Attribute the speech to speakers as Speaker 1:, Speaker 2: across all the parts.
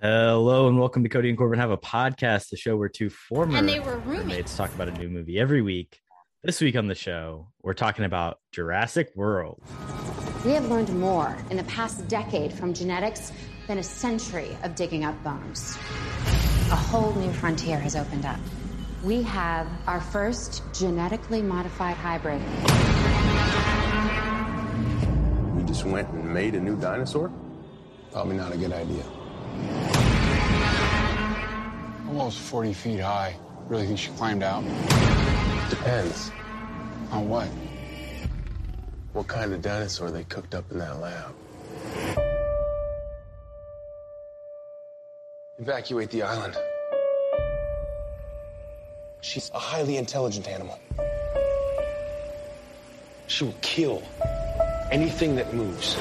Speaker 1: Hello and welcome to Cody and Corbin Have a Podcast, the show where two former
Speaker 2: And they were roommates.
Speaker 1: talk about a new movie every week. This week on the show, we're talking about Jurassic World.
Speaker 2: We have learned more in the past decade from genetics than a century of digging up bones. A whole new frontier has opened up. We have our first genetically modified hybrid.
Speaker 3: We just went and made a new dinosaur?
Speaker 4: Probably not a good idea. Almost 40 feet high. Really think she climbed out?
Speaker 3: Depends.
Speaker 4: On what?
Speaker 3: What kind of dinosaur they cooked up in that lab. Evacuate the island. She's a highly intelligent animal. She will kill anything that moves.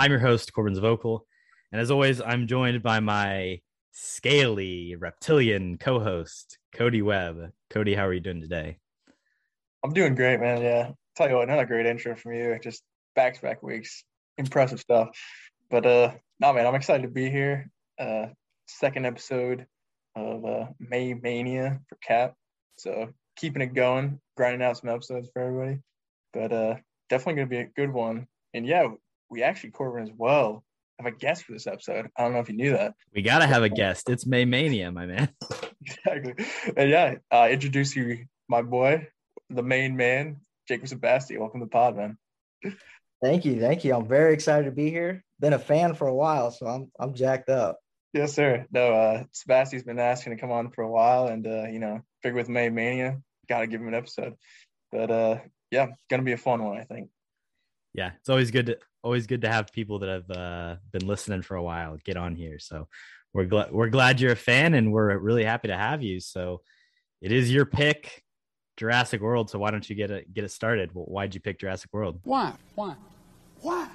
Speaker 1: I'm your host, Corbin's Vocal. And as always, I'm joined by my scaly reptilian co host, Cody Webb. Cody, how are you doing today?
Speaker 5: I'm doing great, man. Yeah. Tell you what, another great intro from you. Just back to back weeks. Impressive stuff. But uh no man, I'm excited to be here. Uh second episode of uh May Mania for Cap. So keeping it going, grinding out some episodes for everybody. But uh definitely gonna be a good one. And yeah, we actually Corbin as well have a guest for this episode. I don't know if you knew that.
Speaker 1: We got to have a guest. It's May Mania, my man.
Speaker 5: exactly. And yeah, uh, introduce you, my boy, the main man, Jacob Sebasti. Welcome to the pod, man.
Speaker 6: Thank you, thank you. I'm very excited to be here. Been a fan for a while, so I'm I'm jacked up.
Speaker 5: Yes, sir. No, uh, Sebastian's been asking to come on for a while, and uh, you know, figure with May Mania, got to give him an episode. But uh, yeah, gonna be a fun one, I think.
Speaker 1: Yeah, it's always good to always good to have people that have uh, been listening for a while get on here. So we're glad we're glad you're a fan, and we're really happy to have you. So it is your pick, Jurassic World. So why don't you get it get it started? Well, why'd you pick Jurassic World?
Speaker 4: Why? Why? Why?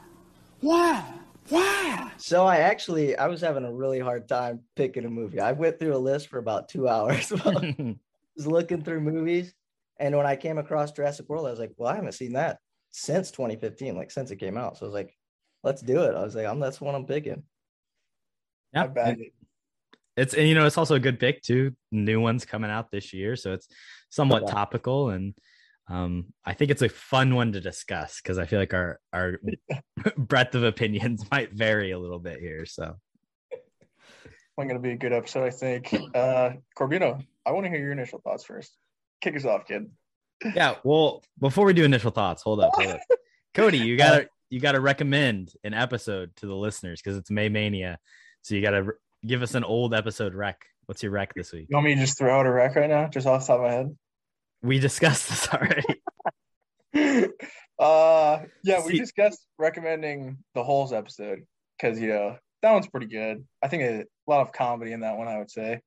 Speaker 4: Why? Why?
Speaker 6: So I actually I was having a really hard time picking a movie. I went through a list for about two hours. I was looking through movies, and when I came across Jurassic World, I was like, "Well, I haven't seen that since 2015, like since it came out." So I was like, "Let's do it." I was like, "I'm that's what I'm picking."
Speaker 1: Yeah,
Speaker 5: bagged it.
Speaker 1: it's and you know it's also a good pick too. New ones coming out this year, so it's somewhat
Speaker 6: Yeah.
Speaker 1: topical and. Um, I think it's a fun one to discuss because I feel like our our breadth of opinions might vary a little bit here. So
Speaker 5: I'm gonna be a good episode, I think. Uh, Corbino, I want to hear your initial thoughts first. Kick us off, kid.
Speaker 1: Yeah, well, before we do initial thoughts, hold up, hold up. Cody, you gotta you gotta recommend an episode to the listeners because it's May Mania, so you gotta give us an old episode rec. What's your rec this week?
Speaker 5: You want me to just throw out a rec right now, just off the top of my head?
Speaker 1: We discussed this already.
Speaker 5: uh yeah we
Speaker 1: See-
Speaker 5: discussed recommending the holes episode because you know that one's pretty good i think a lot of comedy in that one i would say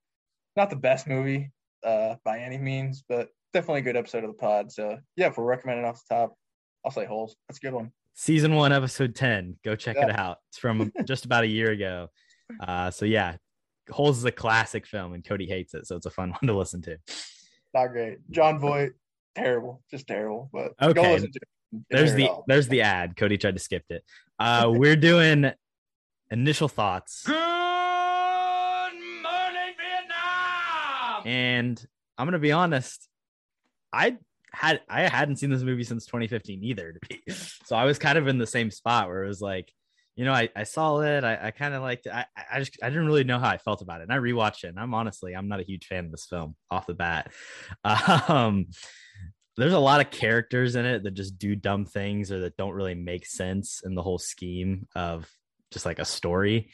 Speaker 5: not the best movie uh by any means but definitely a good episode of the pod so yeah if we're recommending off the top i'll say holes that's a good one
Speaker 1: Season one, episode ten. Go check it out. It's from just about a year ago. Uh, so yeah, Holes is a classic film, and Cody hates it, so it's a fun one to listen to.
Speaker 5: not great jon voight terrible just terrible but go
Speaker 1: Okay.
Speaker 5: listen to it
Speaker 1: there's the there's the ad. Cody tried to skip it. Uh, we're doing initial thoughts.
Speaker 4: Good morning, Vietnam.
Speaker 1: And I'm gonna be honest, I had I hadn't seen this movie since 2015 either. So I was kind of in the same spot where it was like, you know, I, I saw it, I, I kind of liked it. I, I just I didn't really know how I felt about it. And I rewatched it, and I'm honestly I'm not a huge fan of this film off the bat. Um there's a lot of characters in it that just do dumb things or that don't really make sense in the whole scheme of just like a story.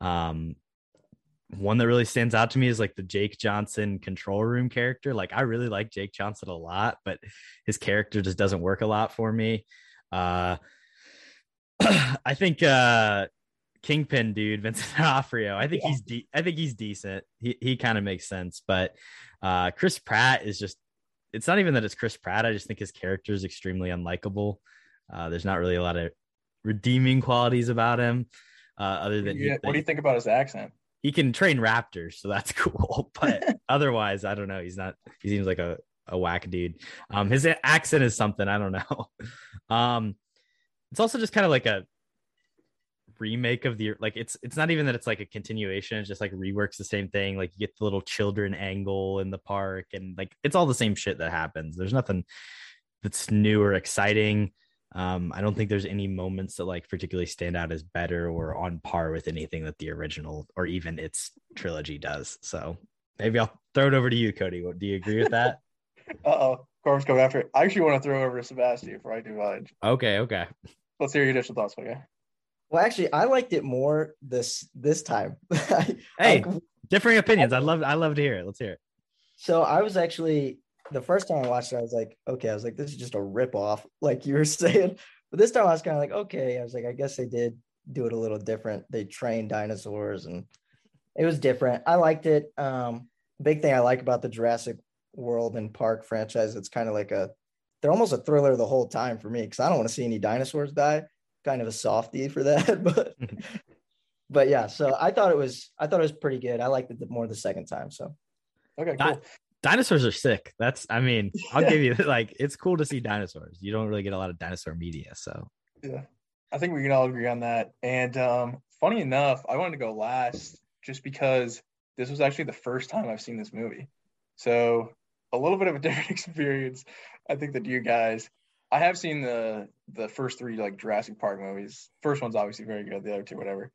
Speaker 1: Um, one that really stands out to me is like the Jake Johnson control room character. Like I really like Jake Johnson a lot, but his character just doesn't work a lot for me. Uh, I think uh, Kingpin dude, Vincent D'Onofrio. I think he's de- I think he's decent. He he kind of makes sense, but uh, Chris Pratt is just. It's not even that it's Chris Pratt. I just think his character is extremely unlikable. Uh, there's not really a lot of redeeming qualities about him, uh, other than he-
Speaker 5: what do you think about his accent
Speaker 1: he can train raptors, so that's cool. But otherwise, I don't know. He's not. He seems like a a whack dude. Um, his accent is something I don't know. Um, it's also just kind of like a remake of the like it's it's not even that it's like a continuation it's just like reworks the same thing like you get the little children angle in the park and like it's all the same shit that happens there's nothing that's new or exciting um i don't think there's any moments that like particularly stand out as better or on par with anything that the original or even its trilogy does so maybe i'll throw it over to you cody do you agree with that
Speaker 5: uh-oh Corbin's coming after it. I actually want to throw over to Sebastian before I do mine.
Speaker 1: okay okay
Speaker 5: Let's hear your initial thoughts, okay?
Speaker 6: Well, actually, I liked it more this this time.
Speaker 1: Hey
Speaker 6: I-
Speaker 1: differing opinions i love i love to hear it let's hear it
Speaker 6: so I was actually the first time I watched it, I was like, okay, I was like, this is just a rip off, like you were saying. But this time I was kind of like, okay, I was like, I guess they did do it a little different. They trained dinosaurs and it was different. I liked it. Um, big thing I like about the Jurassic World and Park franchise, it's kind of like a they're almost a thriller the whole time for me because I don't want to see any dinosaurs die. Kind of a softie for that, but but yeah. So I thought it was I thought it was pretty good. I liked it more the second time. So
Speaker 5: Okay,
Speaker 1: Di-
Speaker 5: cool.
Speaker 1: Dinosaurs are sick. That's, I mean, I'll give you like, it's cool to see dinosaurs. You don't really get a lot of dinosaur media. So,
Speaker 5: Yeah. I think we can all agree on that. And um, funny enough, I wanted to go last just because this was actually the first time I've seen this movie. So a little bit of a different experience, I think, than you guys. I have seen the the first three like Jurassic Park movies. First one's obviously very good, the other two, whatever.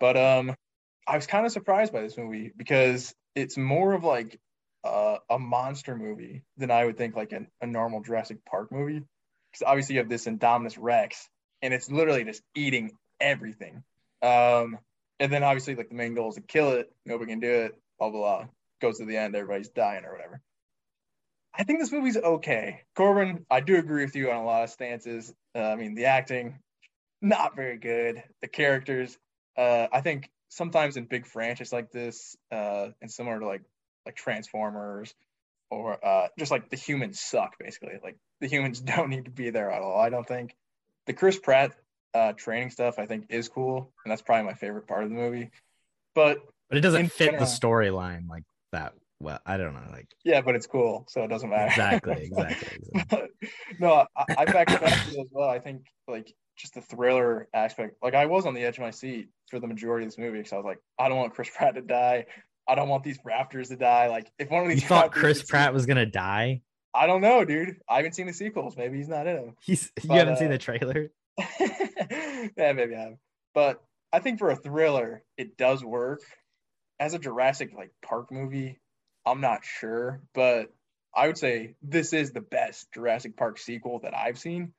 Speaker 5: But um I was kind of surprised by this movie because it's more of like uh, a monster movie than I would think like an, a normal Jurassic Park movie. Because obviously you have this Indominus Rex, and it's literally just eating everything. Um, and then obviously like the main goal is to kill it. Nobody can do it. Blah blah blah. Goes to the end, everybody's dying or whatever. I think this movie's okay. Corbin, I do agree with you on a lot of stances. Uh, I mean, the acting, not very good. The characters, uh, I think sometimes in big franchises like this, uh, and similar to like like Transformers, or uh, just like the humans suck basically. Like the humans don't need to be there at all. I don't think the Chris Pratt uh, training stuff I think is cool, and that's probably my favorite part of the movie. But
Speaker 1: but it doesn't fit the storyline like that. Well, I don't know. Like,
Speaker 5: yeah, but it's cool, so it doesn't matter.
Speaker 1: exactly, exactly. exactly.
Speaker 5: No, I, I back up as well. I think like just the thriller aspect. Like I was on the edge of my seat for the majority of this movie because I was like, I don't want Chris Pratt to die. I don't want these Raptors to die. Like if one of these
Speaker 1: You
Speaker 5: thought
Speaker 1: Chris Pratt was gonna die?
Speaker 5: I don't know, dude. I haven't seen the sequels. Maybe he's not in them.
Speaker 1: He's you
Speaker 5: But,
Speaker 1: haven't seen
Speaker 5: uh,
Speaker 1: the trailer.
Speaker 5: yeah, maybe I have. But I think for a thriller, it does work. As a Jurassic like Park movie, I'm not sure, but I would say this is the best Jurassic Park sequel that I've seen.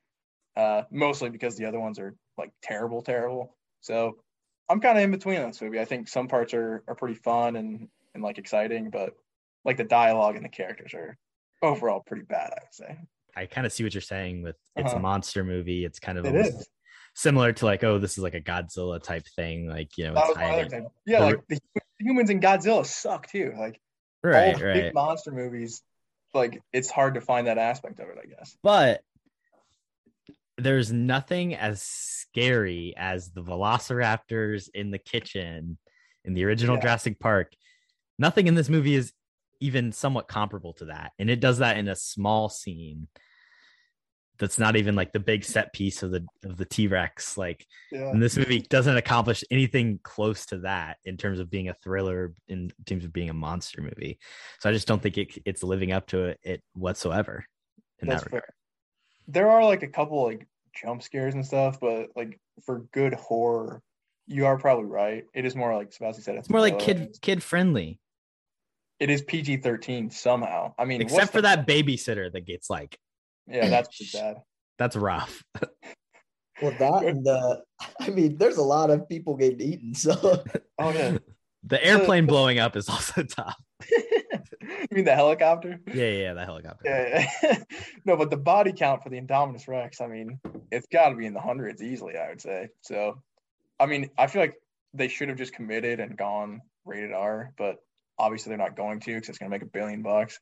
Speaker 5: Uh, mostly because the other ones are like terrible, terrible. So I'm kind of in between on this movie. I think some parts are are pretty fun and and like exciting, but like the dialogue and the characters are overall pretty bad. I would say
Speaker 1: I kind of see what you're saying with it's
Speaker 5: Uh-huh.
Speaker 1: a monster movie. It's kind of
Speaker 5: it
Speaker 1: similar to like, oh, this is like a Godzilla type thing. Like, you know,
Speaker 5: That
Speaker 1: it's
Speaker 5: was my other
Speaker 1: hiding.
Speaker 5: thing. Yeah, like the humans in Godzilla suck too. Like
Speaker 1: Right, right.
Speaker 5: big monster movies, like it's hard to find that aspect of it, I guess.
Speaker 1: but there's nothing as scary as the velociraptors in the kitchen in the original
Speaker 5: Yeah.
Speaker 1: Jurassic Park. Nothing in this movie is even somewhat comparable to that. And it does that in a small scene that's not even like the big set piece of the of the T-Rex. Like
Speaker 5: Yeah.
Speaker 1: and this movie doesn't accomplish anything close to that in terms of being a thriller in terms of being a monster movie. So I just don't think it, it's living up to it, it whatsoever in
Speaker 5: That's
Speaker 1: that
Speaker 5: fair.
Speaker 1: Regard.
Speaker 5: There are like a couple like jump scares and stuff, but like for good horror, you are probably right. It is more like Sebastian said.
Speaker 1: It's more like kid kid friendly,
Speaker 5: It is PG thirteen somehow. I mean,
Speaker 1: except for
Speaker 5: the-
Speaker 1: that babysitter that gets like
Speaker 5: Yeah, that's pretty bad.
Speaker 1: that's rough.
Speaker 6: well, that and the I mean, there's a lot of people getting eaten. So
Speaker 5: Oh yeah.
Speaker 1: the airplane blowing up is also tough.
Speaker 5: you mean the helicopter?
Speaker 1: Yeah, yeah, yeah, the helicopter.
Speaker 5: Yeah, yeah. no, but the body count for the Indominus Rex, I mean, it's got to be in the hundreds easily, I would say. So, I mean, I feel like they should have just committed and gone rated R, but obviously they're not going to because it's going to make a billion bucks.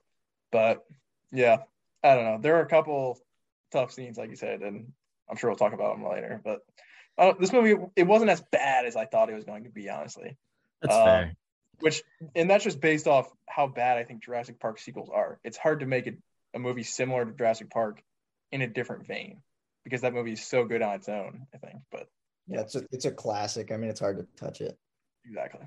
Speaker 5: But yeah, I don't know. There are a couple tough scenes, like you said, and I'm sure we'll talk about them later. But uh, this movie, it wasn't as bad as I thought it was going to be, honestly.
Speaker 1: That's
Speaker 5: Uh,
Speaker 1: fair.
Speaker 5: Which and that's just based off how bad I think Jurassic Park sequels are. It's hard to make it a movie similar to Jurassic Park in a different vein because that movie is so good on its own. I think, but
Speaker 6: Yeah, it's a, it's a classic. I mean, it's hard to touch it.
Speaker 5: exactly.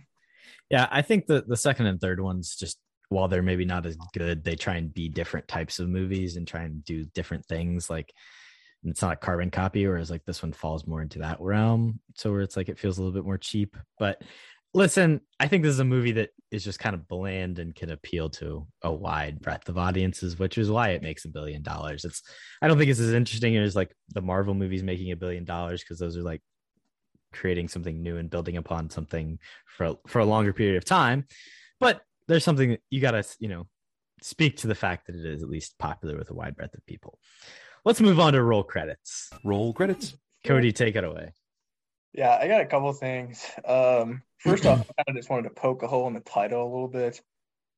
Speaker 1: Yeah, I think the the second and third ones just while they're maybe not as good, they try and be different types of movies and try and do different things. Like it's not a carbon copy, whereas like this one falls more into that realm. So where it's like it feels a little bit more cheap. But listen, I think this is a movie that is just kind of bland and can appeal to a wide breadth of audiences, which is why it makes a billion dollars. It's I don't think it's as interesting as like the Marvel movies making a billion dollars because those are like creating something new and building upon something for for a longer period of time. But there's something that you gotta you know speak to the fact that it is at least popular with a wide breadth of people. Let's move on to roll credits.
Speaker 7: Roll credits.
Speaker 1: Cody, take it away.
Speaker 5: Yeah, I got a couple things. Um, first off, I kind of just wanted to poke a hole in the title a little bit.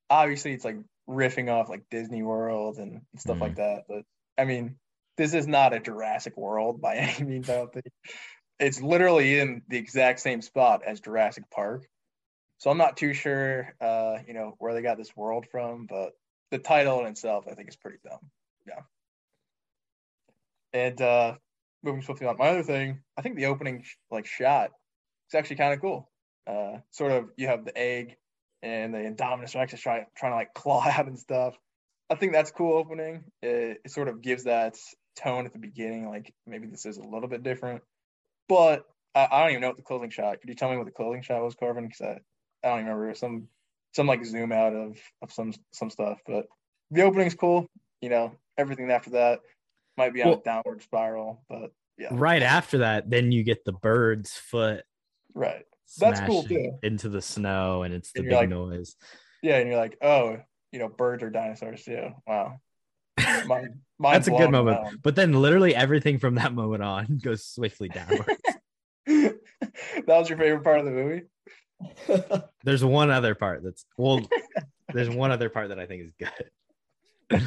Speaker 5: Obviously, it's like riffing off like Disney World and stuff
Speaker 1: Mm.
Speaker 5: like that. But I mean, this is not a Jurassic World by any means. I don't think it's literally in the exact same spot as Jurassic Park. So I'm not too sure, uh, you know, where they got this world from, but the title in itself, I think, is pretty dumb. Yeah. And uh, moving swiftly on, my other thing, I think the opening like shot is actually kind of cool. Uh, sort of, you have the egg and the Indominus Rex is trying trying to like claw out and stuff. I think that's cool opening. It, it sort of gives that tone at the beginning, like maybe this is a little bit different. But I, I don't even know what the closing shot. Could you tell me what the closing shot was, Corbin? Because I, I don't even remember some some like zoom out of of some some stuff. But the opening's cool. You know, everything after that might be on
Speaker 1: Well-
Speaker 5: a downward spiral. But yeah,
Speaker 1: Right after that, then you get the bird's foot
Speaker 5: right. That's cool, too.
Speaker 1: into the snow, and it's the
Speaker 5: And
Speaker 1: big
Speaker 5: like-
Speaker 1: noise.
Speaker 5: Yeah, and you're like, oh, you know, birds are dinosaurs too. Wow. Mind,
Speaker 1: That's a good moment.
Speaker 5: that
Speaker 1: But then literally everything from that moment on goes swiftly downward.
Speaker 5: that was your favorite part of the movie.
Speaker 1: there's one other part that's well, there's one other part that I think is good.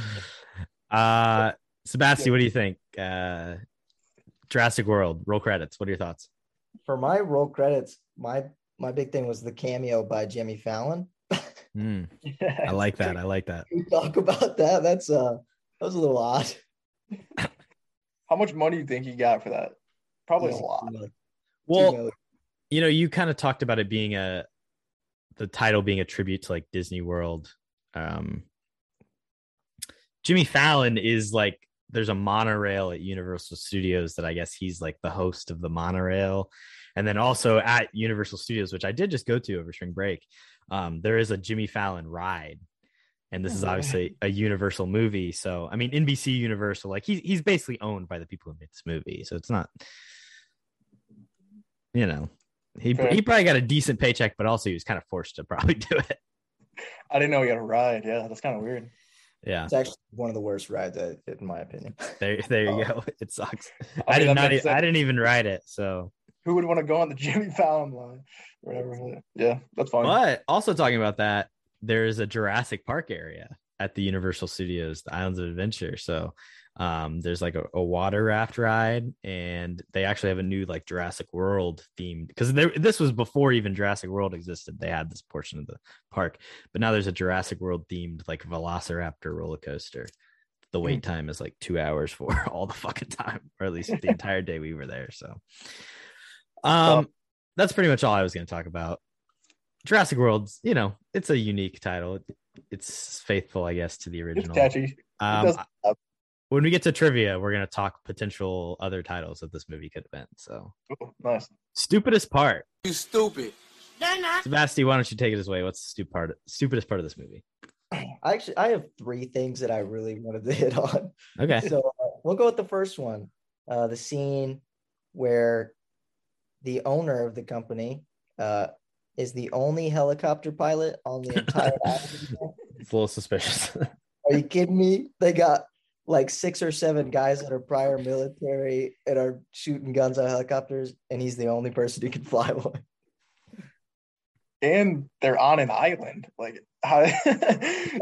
Speaker 1: Uh Sebastian, what do you think? Uh Jurassic World, roll credits. What are your thoughts?
Speaker 6: For my roll credits, my my big thing was the cameo by Jimmy Fallon.
Speaker 1: Hmm, I like that. I like that.
Speaker 6: Can we talk about that? That's uh that was a little odd.
Speaker 5: How much money do you think he got for that? Probably a lot.
Speaker 1: Well, you know, you kind of talked about it being a the title being a tribute to like Disney World. Um Jimmy Fallon is like there's a monorail at Universal Studios that I guess he's like the host of the monorail. And then also at Universal Studios, which I did just go to over spring break, um, there is a Jimmy Fallon ride. And this is
Speaker 6: Oh, wow.
Speaker 1: obviously a Universal movie. So I mean NBC Universal, like he's he's basically owned by the people who made this movie. So it's not you know, he he probably got a decent paycheck, but also he was kind of forced to probably do it.
Speaker 5: I didn't know he had a ride. Yeah, that's kind of weird.
Speaker 1: Yeah,
Speaker 6: It's actually one of the worst rides, I- in my opinion.
Speaker 1: there there you
Speaker 5: Oh.
Speaker 1: go. It sucks.
Speaker 5: I
Speaker 1: I, did not. I didn't even ride it. So,
Speaker 5: Who would want to go on the Jimmy Fallon line? Whatever. Yeah, that's fine.
Speaker 1: but also talking about that, there is a Jurassic Park area at the Universal Studios, the Islands of Adventure. So, um, there's like a, a water raft ride, and they actually have a new like Jurassic World themed because this was before even Jurassic World existed. They had this portion of the park, but now there's a Jurassic World themed like Velociraptor roller coaster. The wait time is like two hours for all the fucking time, or at least the entire day we were there. So, um, that's pretty much all I was going to talk about. Jurassic World's, you know, it's a unique title. It's faithful, I guess, to the
Speaker 5: It's
Speaker 1: original.
Speaker 5: catchy.
Speaker 1: Um,
Speaker 5: does-
Speaker 1: when we get to trivia, we're going to talk potential other titles that this movie could have been. So,
Speaker 5: Ooh, nice.
Speaker 1: stupidest part.
Speaker 8: You stupid.
Speaker 1: Sebastian, why don't you take it away? What's the stupid part? Stupidest part of this movie?
Speaker 6: I actually I have three things that I really wanted to hit on.
Speaker 1: Okay.
Speaker 6: So uh, we'll go with the first one. Uh, the scene where the owner of the company uh, is the only helicopter pilot on the entire island.
Speaker 1: It's a little suspicious.
Speaker 6: Are you kidding me? They got like six or seven guys that are prior military and are shooting guns at helicopters, and he's the only person who can fly one.
Speaker 5: And they're on an island. Like how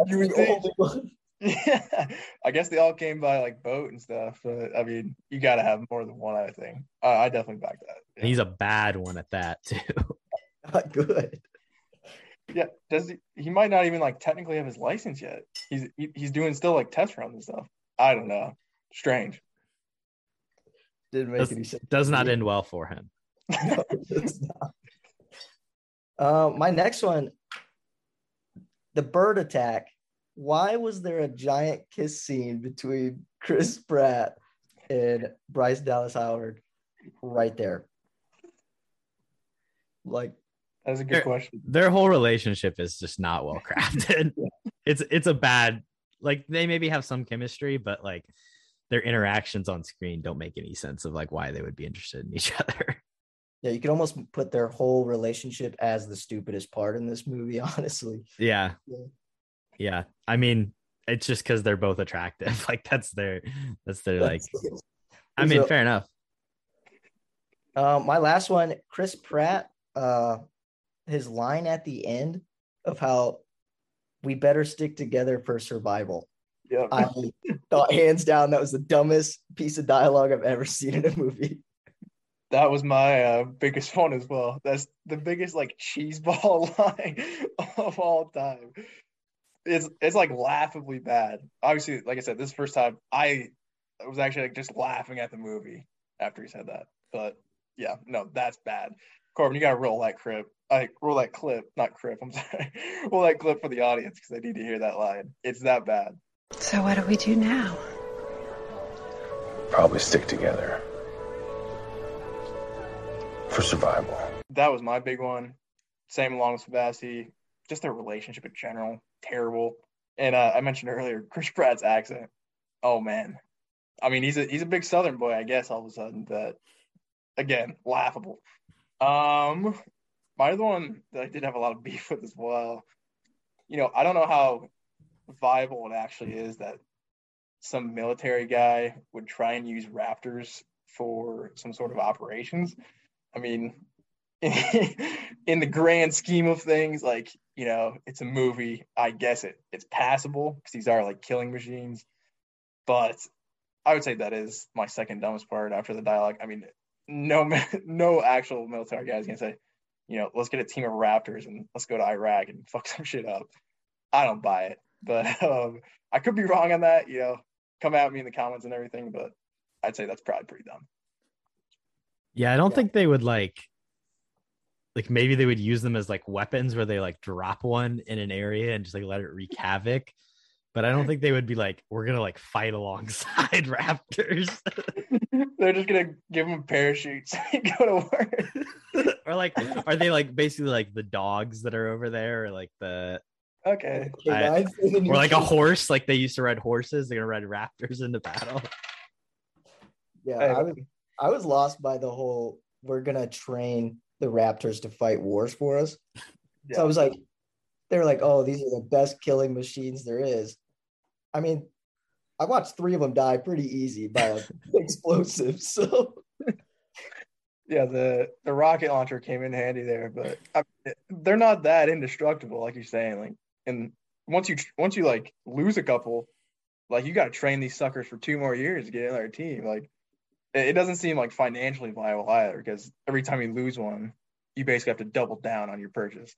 Speaker 5: you would think. Yeah, I guess they all came by like boat and stuff. But I mean, you got to have more than one. I think. Uh, I definitely back that.
Speaker 1: And he's a bad one at that too.
Speaker 6: Not good.
Speaker 5: Yeah, does he? He might not even like technically have his license yet. He's he, he's doing still like test runs and stuff. I don't know. Strange.
Speaker 6: Didn't make
Speaker 1: Does,
Speaker 6: any sense.
Speaker 1: does not end well for him.
Speaker 6: No, it's not. Uh, my next one, the bird attack. Why was there a giant kiss scene between Chris Pratt and Bryce Dallas Howard right there? Like,
Speaker 5: That's a good
Speaker 1: There-
Speaker 5: question.
Speaker 1: Their whole relationship is just not well crafted. it's it's a bad like they maybe have some chemistry, but like their interactions on screen don't make any sense of like why they would be interested in each other.
Speaker 6: yeah, you could almost put their whole relationship as the stupidest part in this movie, honestly.
Speaker 1: Yeah.
Speaker 6: Yeah.
Speaker 1: Yeah. I mean, it's just because they're both attractive. Like that's their that's their like I mean,
Speaker 6: So-
Speaker 1: fair enough.
Speaker 6: Uh, my last one, Chris Pratt, uh, his line at the end of how we better stick together for survival.
Speaker 5: Yeah.
Speaker 6: I thought hands down that was the dumbest piece of dialogue I've ever seen in a movie.
Speaker 5: That was my uh, biggest one as well. That's the biggest like cheese ball line of all time. It's it's like laughably bad. Obviously, like I said, this first time I was actually like just laughing at the movie after he said that. But yeah, no, that's bad. Corbin, you gotta roll that clip. Like roll that clip, not clip. I'm sorry. roll that clip for the audience because they need to hear that line. It's that bad.
Speaker 7: So what do we do now?
Speaker 3: Probably stick together. For survival.
Speaker 5: that was my big one. Same along with Sebastian. Just their relationship in general, terrible. And uh, I mentioned earlier Chris Pratt's accent. Oh man, I mean he's a he's a big Southern boy, I guess. All of a sudden, but again, laughable. Um, my other one that I did have a lot of beef with as well. You know, I don't know how viable it actually is that some military guy would try and use Raptors for some sort of operations. I mean, in the grand scheme of things, like you know, it's a movie. I guess it it's passable because these are like killing machines. But I would say that is my second dumbest part after the dialogue. I mean, no no actual military guy is gonna say, you know, let's get a team of Raptors and let's go to Iraq and fuck some shit up. I don't buy it, but um, I could be wrong on that. You know, come at me in the comments and everything, but I'd say that's probably pretty dumb.
Speaker 1: Yeah, I don't
Speaker 6: Yeah.
Speaker 1: think they would like like maybe they would use them as like weapons where they like drop one in an area and just like let it wreak havoc. But I don't think they would be like, we're gonna like fight alongside raptors.
Speaker 5: They're just gonna give them parachutes and go to work.
Speaker 1: or like are they like basically like the dogs that are over there or like the
Speaker 5: Okay.
Speaker 1: I-
Speaker 6: K9s.
Speaker 1: or like a horse like they used to ride horses they're gonna ride raptors into battle
Speaker 6: Yeah,
Speaker 5: Hey,
Speaker 6: I was I was lost by the whole we're gonna train the Raptors to fight wars for us. So I was like, they were like, oh, these are the best killing machines there is. I mean, I watched three of them die pretty easy by like, explosives. So
Speaker 5: yeah, the the rocket launcher came in handy there, but I, they're not that indestructible, like you're saying. Like, and once you once you like lose a couple, like you got to train these suckers for two more years to get in our team. Like, it, it doesn't seem like financially viable either, because every time you lose one, you basically have to double down on your purchase.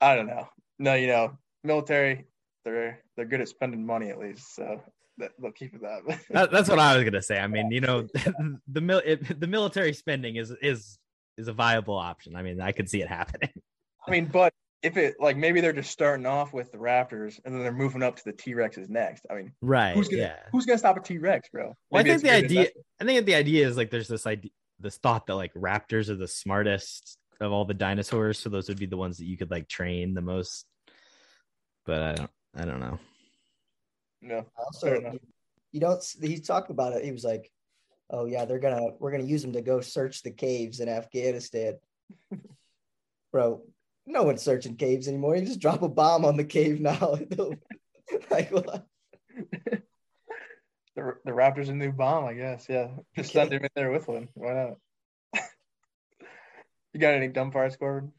Speaker 5: I don't know. No, you know, military, they're they're good at spending money at least, so that, they'll keep it that.
Speaker 1: that, that's what i was gonna say i mean you know the mil- it, the military spending is is is a viable option i mean i could see it happening
Speaker 5: I mean, but if it like maybe they're just starting off with the Raptors and then they're moving up to the T Rexes next. I mean,
Speaker 1: right
Speaker 5: who's gonna
Speaker 1: yeah
Speaker 5: who's gonna stop a T Rex, bro?
Speaker 1: Well, I think the idea.
Speaker 5: investment.
Speaker 1: I think the idea is like there's this idea, this thought that like raptors are the smartest of all the dinosaurs, so those would be the ones that you could like train the most. But I don't. I don't know.
Speaker 5: No,
Speaker 6: also, you don't. He talked about it. He was like, "Oh yeah, they're gonna we're gonna use them to go search the caves in Afghanistan." Bro, no one's searching caves anymore. You just drop a bomb on the cave now. like, what?
Speaker 5: the the Raptors a new bomb, I guess. Yeah, just send him in there with one. Why not? you got any dumb parts, Corbin?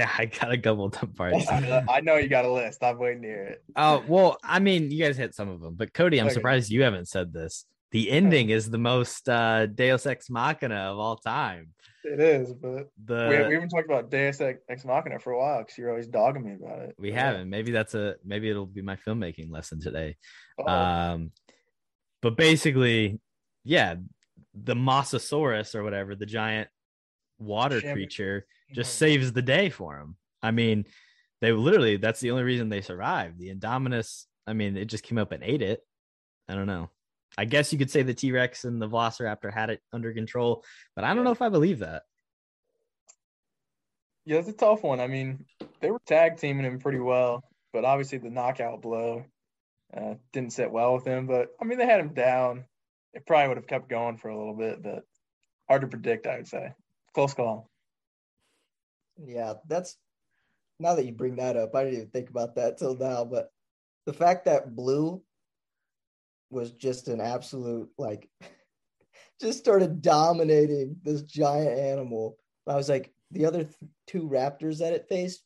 Speaker 1: Yeah, I got a couple of dumb parts.
Speaker 5: I know you got a list. I'm waiting to hear it.
Speaker 1: Oh well, I mean, you guys hit some of them, but Cody, I'm
Speaker 5: Okay.
Speaker 1: surprised you haven't said this. the ending is the most uh Deus Ex Machina of all time.
Speaker 5: It is, but
Speaker 1: The
Speaker 5: we, we haven't talked about Deus Ex Machina for a while because you're always dogging me about it.
Speaker 1: we
Speaker 5: But,
Speaker 1: haven't. Maybe that's a maybe it'll be my filmmaking lesson today.
Speaker 5: oh,
Speaker 1: Um, but basically, yeah, the Mosasaurus or whatever, the giant water creature, just saves the day for him. I mean, they literally that's the only reason they survived. The Indominus, I mean, it just came up and ate it. I don't know. I guess you could say the T Rex and the Velociraptor had it under control, but I don't know if I believe that.
Speaker 5: Yeah, it's a tough one. I mean, they were tag teaming him pretty well, but obviously the knockout blow uh, didn't sit well with him. But I mean, they had him down. It probably would have kept going for a little bit, but hard to predict, I would say. Close call.
Speaker 6: Yeah, that's now that you bring that up, I didn't even think about that till now. But the fact that Blue was just an absolute like just started dominating this giant animal. I was like, the other th- two raptors that it faced,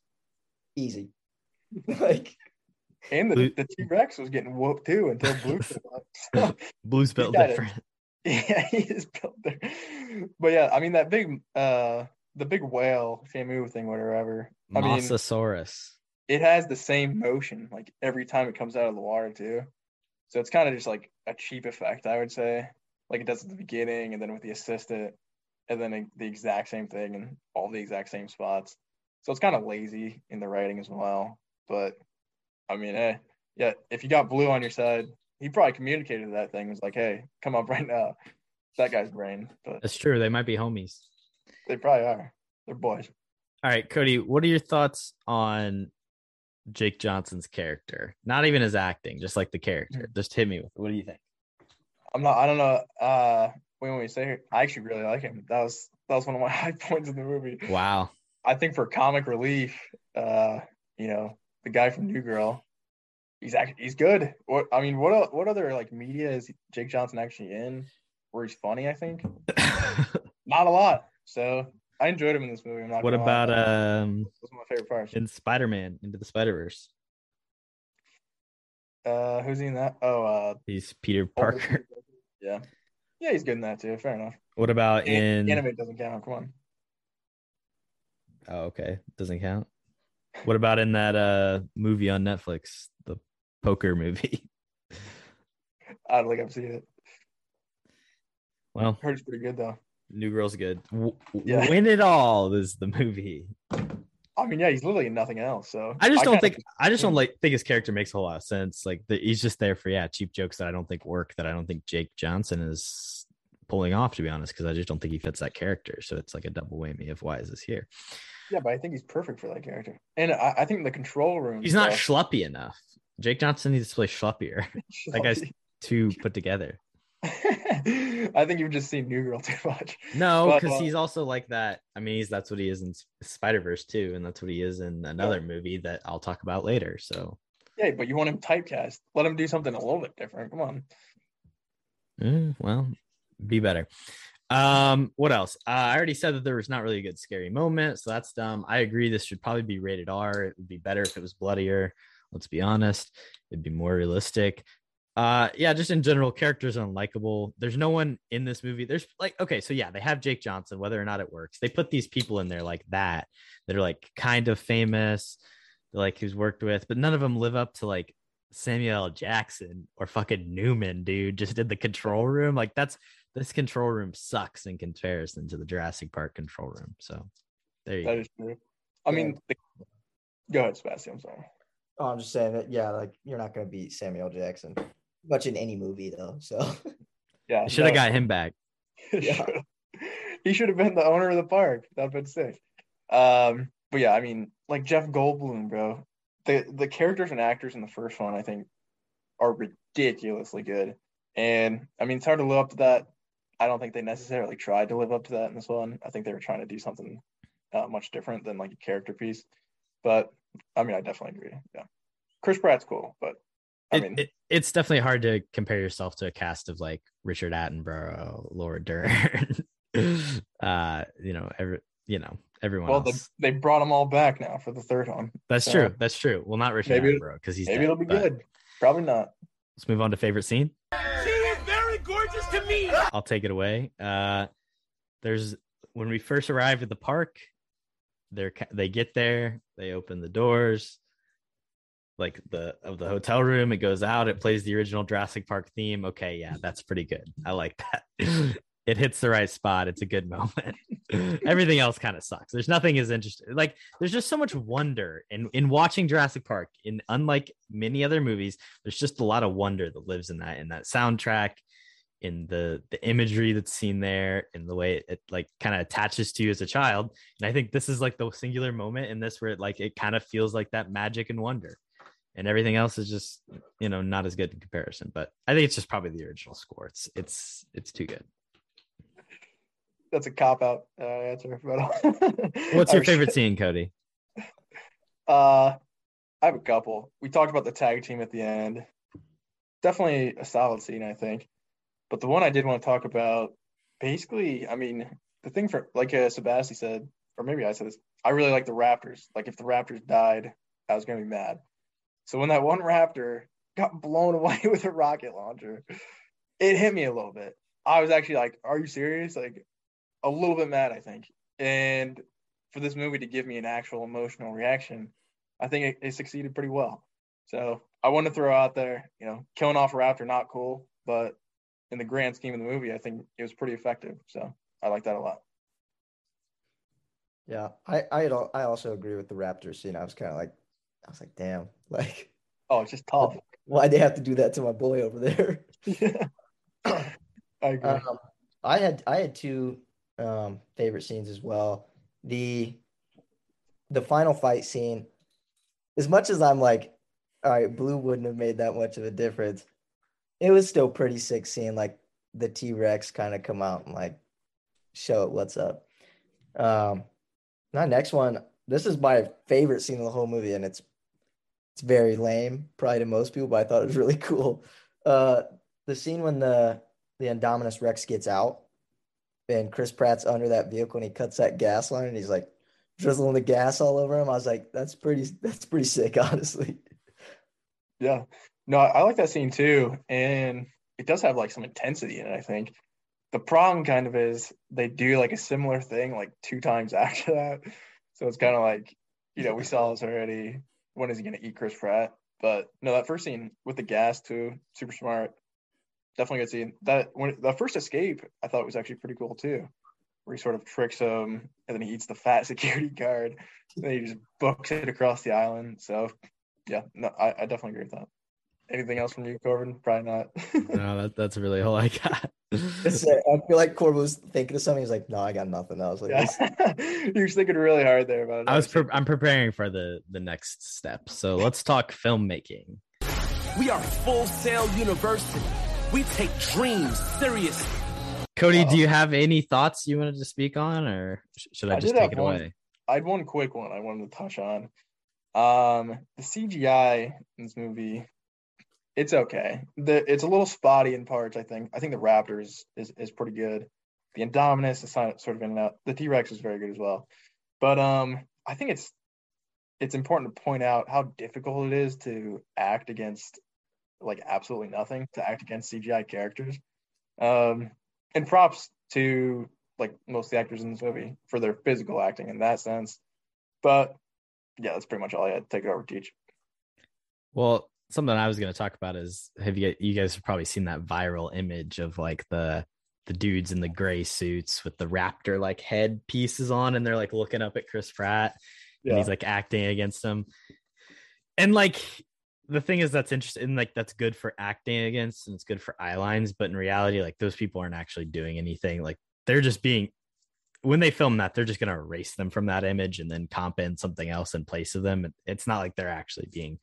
Speaker 6: easy. like
Speaker 5: And the,
Speaker 1: Blue-
Speaker 5: the T Rex was getting whooped too until Blue came up.
Speaker 1: Blue's built different.
Speaker 5: Yeah, he is built there. But yeah, I mean that big uh the big whale Shamu thing, whatever. I mean
Speaker 1: Mosasaurus.
Speaker 5: it has the same motion like every time it comes out of the water too. So it's kind of just like a cheap effect, I would say. Like it does at the beginning and then with the assistant and then the exact same thing in all the exact same spots. So it's kind of lazy in the writing as well. But I mean, eh, yeah, if you got blue on your side, he probably communicated that thing, was like, hey, come up right now. That guy's brain. But
Speaker 1: That's true. They might be homies.
Speaker 5: They probably are. They're boys.
Speaker 1: All right, Cody, what are your thoughts on Jake Johnson's character? Not even his acting, just like the character. Just hit me with it. What do you think?
Speaker 5: I'm not. I don't know. Uh, when we say, I actually really like him. That was that was one of my high points in the movie.
Speaker 1: Wow.
Speaker 5: I think for comic relief, uh, you know, the guy from New Girl, he's actually he's good. What I mean, what what other like media is Jake Johnson actually in where he's funny? I think not a lot. So I enjoyed him in this movie. I'm not.
Speaker 1: what
Speaker 5: gonna lie.
Speaker 1: about um
Speaker 5: was my favorite part.
Speaker 1: in Spider-Man Into the Spider-Verse?
Speaker 5: Uh, who's he in that? Oh, uh,
Speaker 1: He's Peter Parker.
Speaker 5: Yeah, yeah, he's good in that too. Fair enough.
Speaker 1: What about in
Speaker 5: Animate doesn't count. Come on.
Speaker 1: Oh, okay. Doesn't count. What about in that uh movie on Netflix, the poker movie?
Speaker 5: I don't think I've seen it.
Speaker 1: Well,
Speaker 5: Heard it's pretty good though.
Speaker 1: New Girl's good. W-
Speaker 5: Yeah.
Speaker 1: Win it all is the movie.
Speaker 5: I mean, yeah, he's literally nothing else. So
Speaker 1: I just don't
Speaker 5: kinda-
Speaker 1: think I just don't like think his character makes a whole lot of sense. Like the, he's just there for yeah, cheap jokes that I don't think work. That I don't think Jake Johnson is pulling off. To be honest, because I just don't think he fits that character. So it's like a double whammy of why is this here?
Speaker 5: Yeah, but I think he's perfect for that character. And I, I think the control room.
Speaker 1: He's not
Speaker 5: stuff-
Speaker 1: schluppy enough. Jake Johnson needs to play schluppier. that guy's too put together.
Speaker 5: I think you've just seen New Girl too much.
Speaker 1: No, because
Speaker 5: uh,
Speaker 1: he's also like that. I mean, he's that's what he is in Spider Verse too, and that's what he is in another movie that I'll talk about later. So,
Speaker 5: Yeah, but you want him typecast. Let him do something a little bit different. Come on.
Speaker 1: eh, well, be better. Um, what else? Uh, I already said that there was not really a good scary moment, so that's dumb. I agree. This should probably be rated R. It would be better if it was bloodier. Let's be honest. It'd be more realistic. Uh, yeah, just in general, characters are unlikable. There's no one in this movie. There's like, okay, so yeah, they have Jake Johnson, whether or not it works. They put these people in there like that that are like kind of famous, like who's worked with, but none of them live up to like Samuel L. Jackson or fucking Newman, dude. Just did the control room. Like that's this control room sucks in comparison to the Jurassic Park control room. So there you
Speaker 5: That
Speaker 1: go.
Speaker 5: is true. I mean, the... go ahead, Sebastian. I'm sorry.
Speaker 6: Oh, I'm just saying that, yeah, like you're not gonna beat Samuel Jackson much in any movie though. So
Speaker 5: Yeah,
Speaker 1: Should have
Speaker 5: no.
Speaker 1: got him back.
Speaker 6: Yeah.
Speaker 5: he should have been the owner of the park. That'd been sick. Um, but yeah, I mean, like Jeff Goldblum, bro. The the characters and actors in the first one, I think, are ridiculously good. And I mean, it's hard to live up to that. I don't think they necessarily tried to live up to that in this one. I think they were trying to do something uh, much different than like a character piece. But I mean, I definitely agree. Yeah, Chris Pratt's cool, but I mean,
Speaker 1: it- it's definitely hard to compare yourself to a cast of like Richard Attenborough, Laura Dern, uh, you know, every you know, everyone
Speaker 5: well, they,
Speaker 1: else.
Speaker 5: they brought them all back now for the third one.
Speaker 1: That's
Speaker 5: so
Speaker 1: true. That's true. Well, not Richard
Speaker 5: maybe-
Speaker 1: Attenborough because he's
Speaker 5: Maybe
Speaker 1: dead,
Speaker 5: it'll be good. Probably not.
Speaker 1: Let's move on to favorite scene.
Speaker 8: She is very gorgeous to me.
Speaker 1: I'll take it away. Uh, there's when we first arrived at the park, they're they get there, they open the doors, like the of the hotel room. It goes out. It plays the original Jurassic Park theme. Okay, yeah, that's pretty good. I like that. it hits the right spot. It's a good moment. Everything else kind of sucks. There's nothing as interesting. Like there's just so much wonder in in watching Jurassic Park. In unlike many other movies, there's just a lot of wonder that lives in that in that soundtrack, in the the imagery that's seen there, in the way it, it like kind of attaches to you as a child. And I think this is like the singular moment in this where it like it kind of feels like that magic and wonder. And everything else is just, you know, not as good in comparison. But I think it's just probably the original score. It's it's it's too good
Speaker 5: that's a cop out uh, answer.
Speaker 1: What's your favorite scene, Cody?
Speaker 5: Uh, I have a couple. We talked about the tag team at the end. Definitely a solid scene, I think. But the one I did want to talk about, basically, I mean, the thing for like uh, Sebastian said, or maybe I said this. I really like the Raptors. Like if the Raptors died, I was gonna be mad. So when that one Raptor got blown away with a rocket launcher, it hit me a little bit. I was actually like, "Are you serious?" Like a little bit mad, I think. And for this movie to give me an actual emotional reaction, I think it, it succeeded pretty well. So I want to throw out there, you know, killing off a raptor not cool, but in the grand scheme of the movie, I think it was pretty effective. So I like that a lot.
Speaker 6: Yeah, I I I also agree with the raptor scene. I was kind of like, I was like, damn, like,
Speaker 5: oh, it's just tough.
Speaker 6: Why'd they have to do that to my boy over there?
Speaker 5: yeah, I agree. Um,
Speaker 6: I had I had two um, favorite scenes as well. The the final fight scene, as much as I'm like, all right, blue wouldn't have made that much of a difference. It was still pretty sick seeing like the T Rex kind of come out and like show it what's up. Um, my next one, this is my favorite scene of the whole movie, and it's it's very lame, probably to most people, but I thought it was really cool. Uh, the scene when the the Indominus Rex gets out and Chris Pratt's under that vehicle and he cuts that gas line and he's like drizzling the gas all over him. I was like, that's pretty that's pretty sick, honestly.
Speaker 5: Yeah. No, I like that scene too. And it does have like some intensity in it, I think. The problem kind of is they do like a similar thing like two times after that. So it's kind of like, you know, we saw this already. When is he gonna eat Chris Pratt? But no, that first scene with the gas too, super smart definitely good scene. That when the first escape, I thought was actually pretty cool too, where he sort of tricks him and then he eats the fat security guard, and then he just books it across the island. So, yeah, no, I, I definitely agree with that. Anything else from you, Corbin? Probably not.
Speaker 1: no, that, that's really all I got.
Speaker 6: I feel like Corbin was thinking of something. He's like, "No, I got nothing." I was like,
Speaker 5: yeah. "You're thinking really hard there about.
Speaker 1: I was. Pre- I'm preparing for the the next step. So let's talk filmmaking.
Speaker 8: We are Full Sail University we take dreams seriously.
Speaker 1: Cody, uh, do you have any thoughts you wanted to speak on, or should I just take it
Speaker 5: one,
Speaker 1: away?
Speaker 5: I had one quick one I wanted to touch on. Um, the CGI in this movie, it's okay. The it's a little spotty in parts. I think. I think the Raptors is is pretty good. The Indominus is sort of in and out. The T Rex is very good as well. But um, I think it's it's important to point out how difficult it is to act against like absolutely nothing to act against CGI characters. Um, and props to like most of the actors in this movie for their physical acting in that sense. But yeah, that's pretty much all I had. To take it over, teach.
Speaker 1: Well, something I was going to talk about is have you you guys have probably seen that viral image of like the the dudes in the gray suits with the raptor like head pieces on and they're like looking up at Chris Pratt yeah. and he's like acting against them. And like the thing is that's interesting like that's good for acting against and it's good for eye lines but in reality like those people aren't actually doing anything like they're just being when they film that they're just going to erase them from that image and then comp in something else in place of them. It's not like they're actually being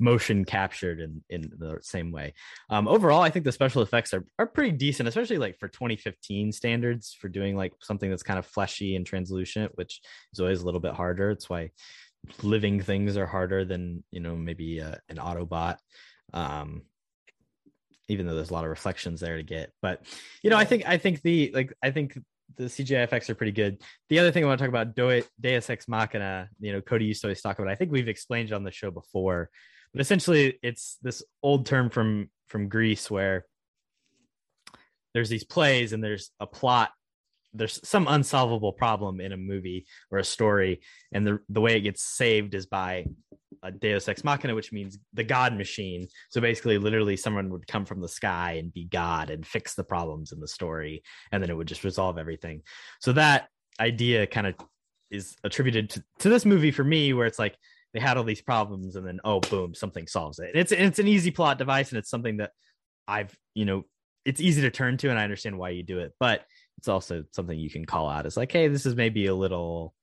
Speaker 1: motion captured in in the same way. Um, overall i think the special effects are, are pretty decent especially like for 2015 standards for doing like something that's kind of fleshy and translucent which is always a little bit harder. It's why living things are harder than you know maybe uh, an autobot um even though there's a lot of reflections there to get. But you know i think i think the like i think the CGI effects are pretty good. The other thing I want to talk about, Do- Deus Ex Machina, you know, Cody used to always talk about. I think we've explained it on the show before, but essentially, it's this old term from from Greece where there's these plays and there's a plot there's some unsolvable problem in a movie or a story and the the way it gets saved is by a deus ex machina which means the god machine. So basically literally someone would come from the sky and be god and fix the problems in the story and then it would just resolve everything. So that idea kind of is attributed to, to this movie for me where it's like they had all these problems and then oh boom something solves it. It's it's an easy plot device and it's something that i've you know it's easy to turn to and i understand why you do it but it's also something you can call out as like hey this is maybe a little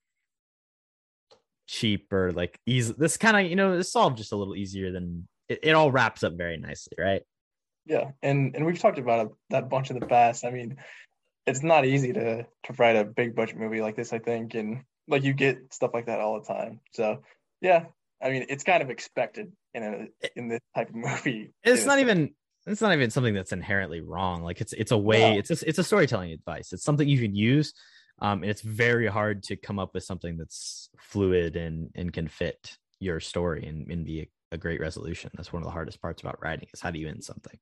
Speaker 1: cheap or like easy this kind of you know it's solved just a little easier than it, it all wraps up very nicely right
Speaker 5: Yeah, and and we've talked about it, that bunch in the past. I mean, it's not easy to to write a big budget movie like this, I think, and like you get stuff like that all the time. So yeah, I mean, it's kind of expected in a in this type of movie.
Speaker 1: it's not even it's not even something that's inherently wrong like it's it's a way
Speaker 5: No.
Speaker 1: it's a, it's a storytelling advice it's something you can use um and it's very hard to come up with something that's fluid and and can fit your story and, and be a, a great resolution that's one of the hardest parts about writing is how do you end something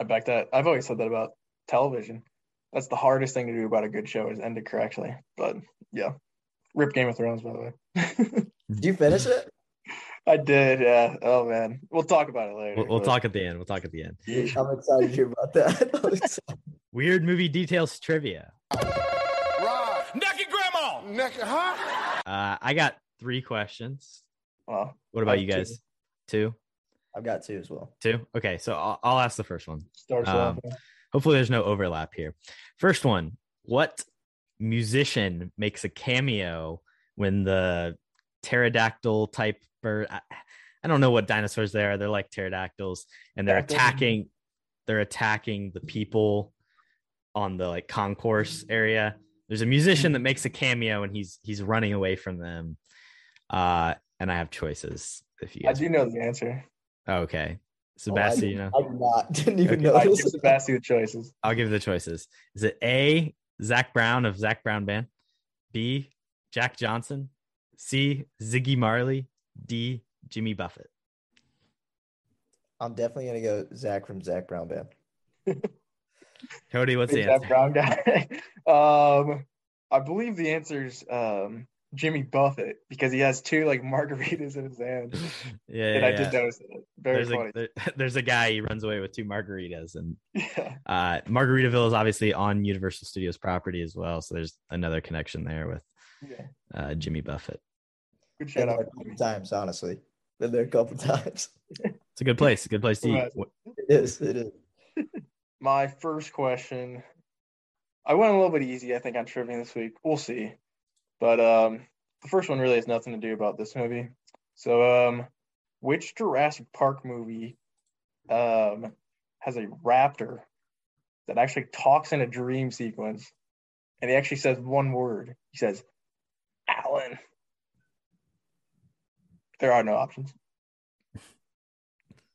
Speaker 5: I back that. I've always said that about television. That's the hardest thing to do about a good show is end it correctly. But yeah, rip Game of Thrones by the way.
Speaker 6: Did you finish it?
Speaker 5: I did. Yeah. Oh man, we'll talk about it later.
Speaker 1: we'll, we'll talk at the end we'll talk at the end
Speaker 6: I'm excited to hear about that.
Speaker 1: Weird movie details trivia
Speaker 4: Rob,
Speaker 8: Naked grandma.
Speaker 4: naked, huh?
Speaker 1: uh i got three questions
Speaker 5: Well,
Speaker 1: what about you
Speaker 5: have two.
Speaker 1: guys two
Speaker 6: I've got two as well.
Speaker 1: two okay so i'll, I'll ask the first one
Speaker 5: starts.
Speaker 1: Um, hopefully there's no overlap here. First one, what musician makes a cameo when the pterodactyl type bird I, I don't know what dinosaurs they are. They're like pterodactyls and they're attacking they're attacking the people on the like concourse area. There's a musician that makes a cameo and he's he's running away from them. Uh and I have choices if you
Speaker 5: I
Speaker 1: guys
Speaker 5: do know the answer.
Speaker 1: okay.
Speaker 6: Oh, I
Speaker 1: Sebastian,
Speaker 6: did-
Speaker 1: you know.
Speaker 6: I did not. Didn't even
Speaker 1: Okay.
Speaker 6: know
Speaker 5: I
Speaker 6: this.
Speaker 5: Sebastian the choices.
Speaker 1: I'll give you the choices. Is it A, Zac Brown of Zac Brown Band? B, Jack Johnson? C, Ziggy Marley? D, Jimmy Buffett?
Speaker 6: I'm definitely gonna go Zac from Zac Brown Band.
Speaker 1: Cody, what's
Speaker 5: Big
Speaker 1: the Zac?
Speaker 5: Brown guy. um, I believe the answer's um Jimmy Buffett because he has two like margaritas in his hand,
Speaker 1: Yeah,
Speaker 5: and
Speaker 1: yeah,
Speaker 5: I did
Speaker 1: yeah.
Speaker 5: notice that. Very
Speaker 1: There's
Speaker 5: funny.
Speaker 1: a, there- there's a guy, he runs away with two margaritas. And
Speaker 5: yeah.
Speaker 1: uh, Margaritaville is obviously on Universal Studios property as well. So there's another connection there with
Speaker 5: yeah.
Speaker 1: uh, Jimmy Buffett.
Speaker 5: Good shout out.
Speaker 6: a couple times, honestly. Been there a couple times.
Speaker 1: It's a good place. A good place to eat.
Speaker 5: Right.
Speaker 6: It is. It is.
Speaker 5: My first question. I went a little bit easy, I think, on trivia this week. We'll see. But um, the first one really has nothing to do about this movie. So, um, which Jurassic Park movie um, has a raptor that actually talks in a dream sequence, and he actually says one word? He says, "Alan." There are no options.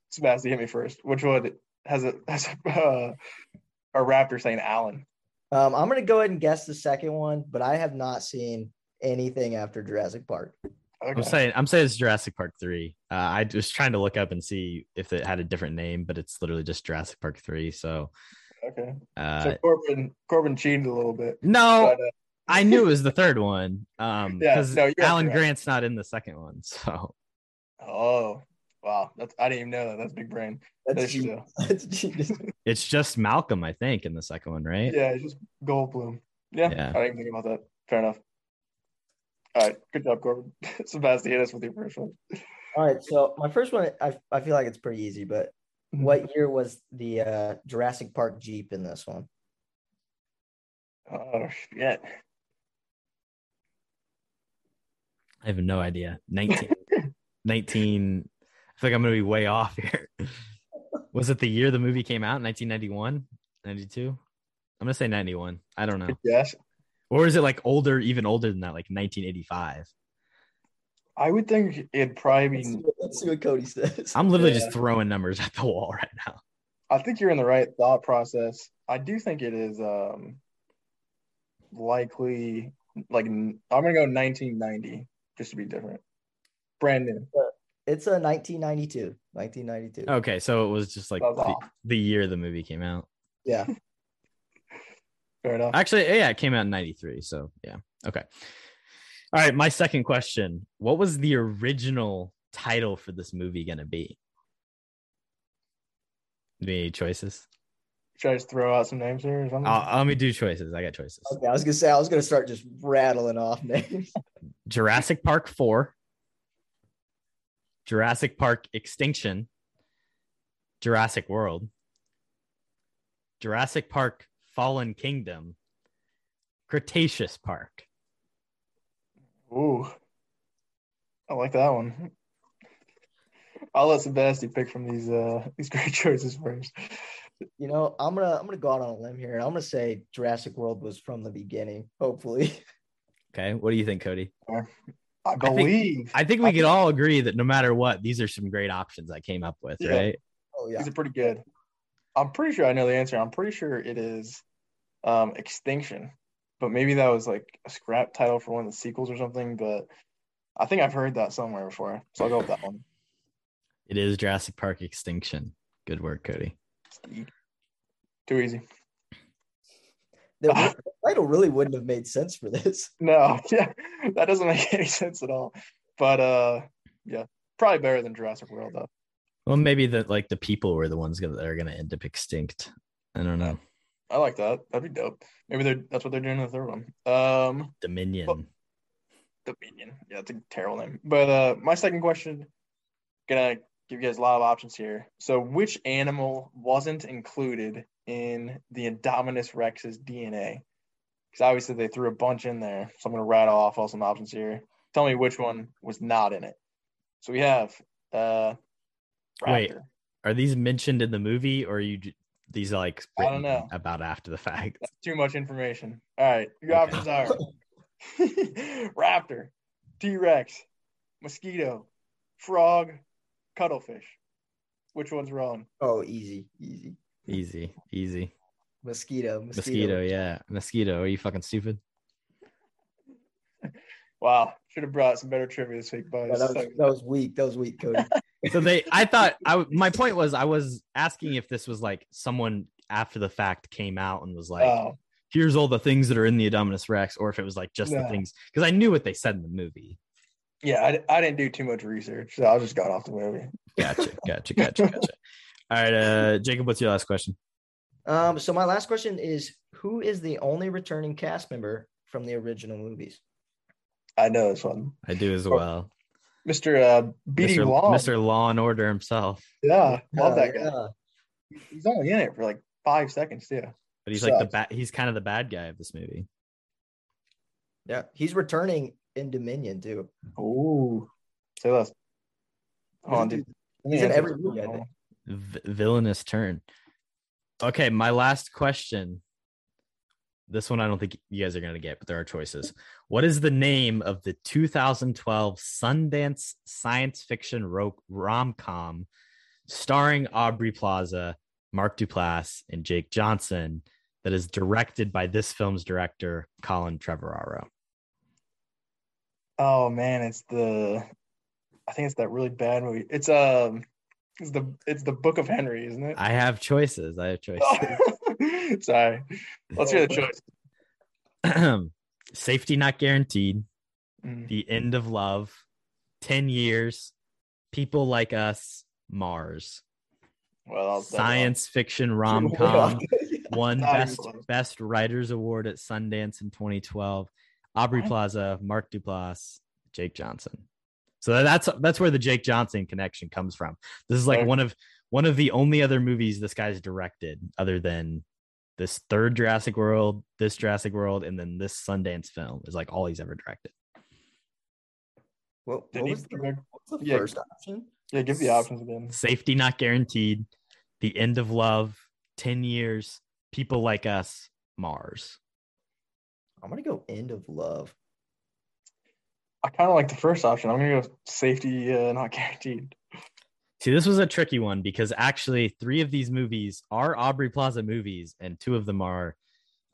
Speaker 5: Sebastian, hit me first. Which one has a has a, uh, a raptor saying Alan?
Speaker 6: Um, I'm gonna go ahead and guess the second one, but I have not seen anything after Jurassic Park.
Speaker 5: Okay.
Speaker 1: I'm saying I'm saying it's Jurassic Park three. Uh, I was trying to look up and see if it had a different name, but it's literally just Jurassic Park three. So
Speaker 5: okay.
Speaker 1: uh,
Speaker 5: So Corbin Corbin cheated a little bit.
Speaker 1: no,
Speaker 5: But, uh,
Speaker 1: I knew it was the third one. Um,
Speaker 5: Yeah,
Speaker 1: because
Speaker 5: no,
Speaker 1: Alan
Speaker 5: correct.
Speaker 1: Grant's not in the second one. So
Speaker 5: oh wow, that's I didn't even know that. That's big brain.
Speaker 6: That's
Speaker 5: There's
Speaker 6: genius. That's genius.
Speaker 1: it's just Malcolm, I think, in the second one, right?
Speaker 5: Yeah, it's just Goldblum. Yeah,
Speaker 1: Yeah.
Speaker 5: I didn't think about that. Fair enough. All right, good job, Corbin. Sebastian, hit us with your first one.
Speaker 6: All right, so my first one, I, I feel like it's pretty easy, but what year was the uh, Jurassic Park Jeep in this one?
Speaker 5: Oh shit.
Speaker 1: I have no idea. 19, 19 I feel like I'm gonna be way off here. Was it the year the movie came out? 1991, 92? I'm gonna say 91. I don't know.
Speaker 5: Yes,
Speaker 1: Or is it like older, even older than that, like 1985?
Speaker 5: I would think it'd probably
Speaker 6: Let's see, what, let's see what Cody says.
Speaker 1: I'm literally
Speaker 5: Yeah.
Speaker 1: just throwing numbers at the wall right now.
Speaker 5: I think you're in the right thought process. I do think it is um likely like I'm gonna go 1990 just to be different. Brand new.
Speaker 6: It's a 1992. 1992.
Speaker 1: Okay, so it was just like
Speaker 5: was
Speaker 1: the, the year the movie came out.
Speaker 6: Yeah.
Speaker 5: Fair enough.
Speaker 1: Actually, yeah, it came out in 93. So, yeah. Okay. All right. My second question What was the original title for this movie going to be? Any choices?
Speaker 5: Should I just throw out some names here or something?
Speaker 1: Uh, let me do choices. I got choices
Speaker 6: Okay, I was gonna say I was gonna start just rattling off names.
Speaker 1: Jurassic Park 4, Jurassic Park Extinction, Jurassic World, Jurassic Park Fallen Kingdom, Cretaceous Park.
Speaker 5: Ooh. I like that one. I'll let Sebastian pick from these uh these great choices first.
Speaker 6: You know, I'm gonna I'm gonna go out on a limb here, and I'm gonna say Jurassic World was from the beginning. Hopefully,
Speaker 1: Okay. What do you think, Cody?
Speaker 5: I believe
Speaker 1: I think we could all agree that no matter what, these are some great options I came up with,
Speaker 5: Yeah.
Speaker 1: right?
Speaker 6: oh yeah,
Speaker 5: these are pretty good. I'm pretty sure I know the answer. I'm pretty sure it is um Extinction. But maybe that was like a scrap title for one of the sequels or something. But I think I've heard that somewhere before. So I'll go with that one.
Speaker 1: It is Jurassic Park Extinction. Good work, Cody.
Speaker 5: Too easy.
Speaker 6: The, the title really wouldn't have made sense for this.
Speaker 5: No, yeah, that doesn't make any sense at all. But uh, yeah, probably better than Jurassic World though.
Speaker 1: Well, maybe that like the people were the ones that are going to end up extinct. I don't know.
Speaker 5: I like that. That'd be dope. Maybe they're that's what they're doing in the third one. Um,
Speaker 1: Dominion.
Speaker 5: Dominion. Yeah, it's a terrible name. But uh, my second question, gonna give you guys a lot of options here. So, which animal wasn't included in the Indominus Rex's DNA? Because obviously they threw a bunch in there. So I'm gonna rattle off all some options here. Tell me which one was not in it. So we have uh,
Speaker 1: Wait.
Speaker 5: raptor.
Speaker 1: Are these mentioned in the movie or are you these are like
Speaker 5: I don't know.
Speaker 1: about after the fact?
Speaker 5: That's too much information. All right, your
Speaker 1: Okay.
Speaker 5: options are raptor, T Rex, mosquito, frog, cuttlefish. Which one's wrong?
Speaker 6: Oh, easy, easy.
Speaker 1: Easy, easy.
Speaker 6: Mosquito, mosquito.
Speaker 1: Mosquito, yeah. Mosquito. Are you fucking stupid?
Speaker 5: Wow, should have brought some better trivia this week, boys.
Speaker 6: Yeah, that, was, that was weak. That was weak, Cody.
Speaker 1: So they I thought I my point was I was asking if this was like someone after the fact came out and was like,
Speaker 5: oh,
Speaker 1: here's all the things that are in the Indominus Rex, or if it was like just the things because I knew what they said in the movie.
Speaker 5: Yeah, I, I didn't do too much research, so I just got off the movie.
Speaker 1: Gotcha, gotcha, gotcha, gotcha. All right, uh, Jacob, what's your last question?
Speaker 6: Um, so my last question is: Who is the only returning cast member from the original movies?
Speaker 5: I know this one,
Speaker 1: I do as
Speaker 5: Oh,
Speaker 1: well.
Speaker 5: Mr. Uh, BD
Speaker 1: Mr.
Speaker 5: Wong.
Speaker 1: Mr. Law and Order himself,
Speaker 5: Yeah, love
Speaker 6: Uh,
Speaker 5: that guy.
Speaker 6: yeah.
Speaker 5: He's only in it for like five seconds too.
Speaker 1: but he's like the bad. He's kind of the bad guy of this movie.
Speaker 6: Yeah, he's returning in Dominion too.
Speaker 5: Oh, say less. Hold on, dude.
Speaker 6: He's in every movie, I think.
Speaker 1: V- villainous turn. Okay, my last question. This one I don't think you guys are gonna get, but there are choices. What is the name of the 2012 Sundance science fiction ro- rom com starring Aubrey Plaza, Mark Duplass, and Jake Johnson that is directed by this film's director Colin Trevorrow?
Speaker 5: Oh man, it's the I think it's that really bad movie. It's um it's the it's the Book of Henry, isn't it?
Speaker 1: I have choices. I have choices.
Speaker 5: Sorry. Let's hear the choice.
Speaker 1: Safety not guaranteed.
Speaker 5: Mm.
Speaker 1: The End of Love, 10 Years, People Like Us, Mars.
Speaker 5: Well, I'll-
Speaker 1: Science fiction rom com
Speaker 6: off.
Speaker 1: won best best writers award at Sundance in 2012. Aubrey
Speaker 5: What?
Speaker 1: Plaza, Mark Duplass, Jake Johnson. So that's that's where the Jake Johnson connection comes from. This is like
Speaker 5: Fair.
Speaker 1: one of one of the only other movies this guy's directed other than this third Jurassic World, this Jurassic World, and then this Sundance film is like all he's ever directed.
Speaker 6: What,
Speaker 5: Did
Speaker 6: what was the,
Speaker 5: direct-
Speaker 6: what's the
Speaker 5: yeah.
Speaker 6: first option?
Speaker 5: Yeah, give the options again.
Speaker 1: Safety not guaranteed. The end of love. Ten years. People like us. Mars.
Speaker 6: I'm gonna go end of love.
Speaker 5: I kind of like the first option. I'm gonna go safety uh, not guaranteed.
Speaker 1: See, this was a tricky one because actually three of these movies are Aubrey Plaza movies, and two of them are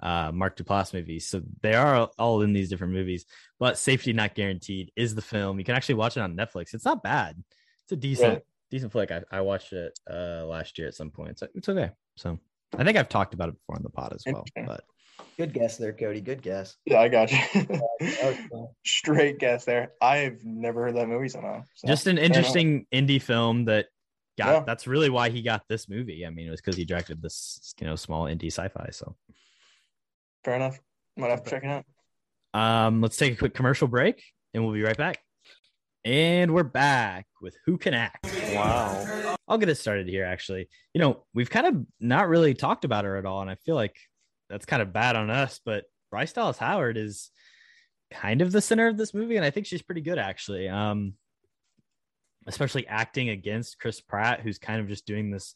Speaker 1: uh, Mark Duplass movies. So they are all in these different movies. But Safety Not Guaranteed is the film. You can actually watch it on Netflix. It's not bad. It's a decent,
Speaker 5: Right.
Speaker 1: decent flick. I, I watched it uh last year at some point. So it's okay. So I think I've talked about it before on the pod as well. But
Speaker 6: Good guess there, Cody. Good guess.
Speaker 5: Yeah, I got you.
Speaker 6: That was fun.
Speaker 5: Straight guess there. I've never heard that movie somehow. so,
Speaker 1: just an interesting indie film that got
Speaker 5: Yeah.
Speaker 1: that's really why he got this movie. I mean, it was because he directed this, you know, small indie sci-fi. So
Speaker 5: Fair enough. Might have to check it out.
Speaker 1: um let's take a quick commercial break and we'll be right back. And we're back with Who Can Act.
Speaker 5: Wow.
Speaker 1: I'll get it started here actually. You know, we've kind of not really talked about her at all, and I feel like that's kind of bad on us, but Bryce Dallas Howard is kind of the center of this movie, and I think she's pretty good actually. Um, especially acting against Chris Pratt, who's kind of just doing this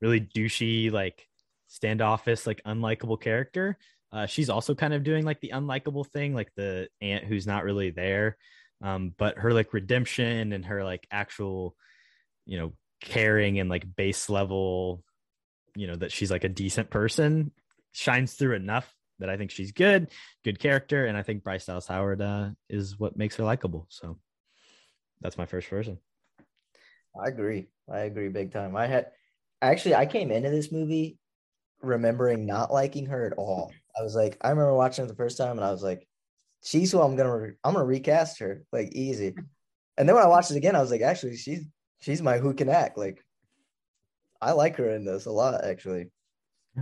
Speaker 1: really douchey, like standoffish, like unlikable character. Uh, she's also kind of doing like the unlikable thing, like the aunt who's not really there. Um, but her like redemption and her like actual, you know, caring and like base level, you know, that she's like a decent person shines through enough that I think she's good, good character. And I think Bryce Dallas Howard uh, is what makes her likable. So that's my first version.
Speaker 6: I agree. I agree big time. I had actually I came into this movie remembering not liking her at all. I was like, I remember watching it the first time and I was like, she's who I'm gonna re- I'm gonna recast her like easy. And then when I watched it again, I was like, actually, she's she's my who can act. Like I like her in this a lot, actually.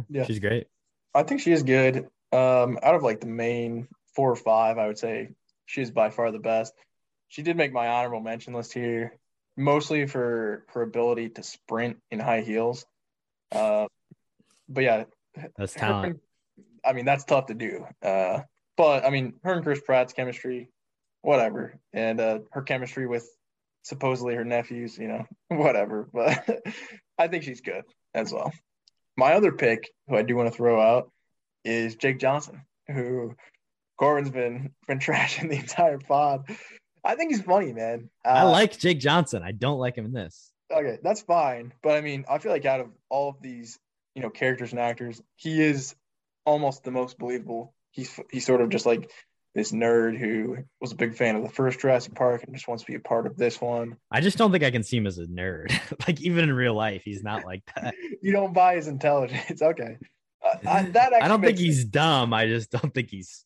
Speaker 5: Yeah.
Speaker 1: She's great.
Speaker 5: I think she is good. Um, out of like the main four or five, I would say she's by far the best. She did make my honorable mention list here, mostly for her ability to sprint in high heels. Uh, but yeah,
Speaker 1: That's
Speaker 5: her-
Speaker 1: talent.
Speaker 5: I mean, that's tough to do. Uh, but I mean, her and Chris Pratt's chemistry, whatever, and uh, her chemistry with supposedly her nephews, you know, whatever. But I think she's good as well. My other pick, who I do want to throw out, is Jake Johnson, who Corbin's been been trashing the entire pod. I think he's funny, man. Uh,
Speaker 1: I like Jake Johnson. I don't like him in this.
Speaker 5: okay, that's fine. But I mean, I feel like out of all of these, you know, characters and actors, he is almost the most believable. He's he's sort of just like this nerd who was a big fan of the first Jurassic Park and just wants to be a part of this one.
Speaker 1: I just don't think I can see him as a nerd. like even in real life, he's not like that.
Speaker 5: You don't buy his intelligence, okay? Uh, I, that
Speaker 1: I don't think he's dumb. I just don't think he's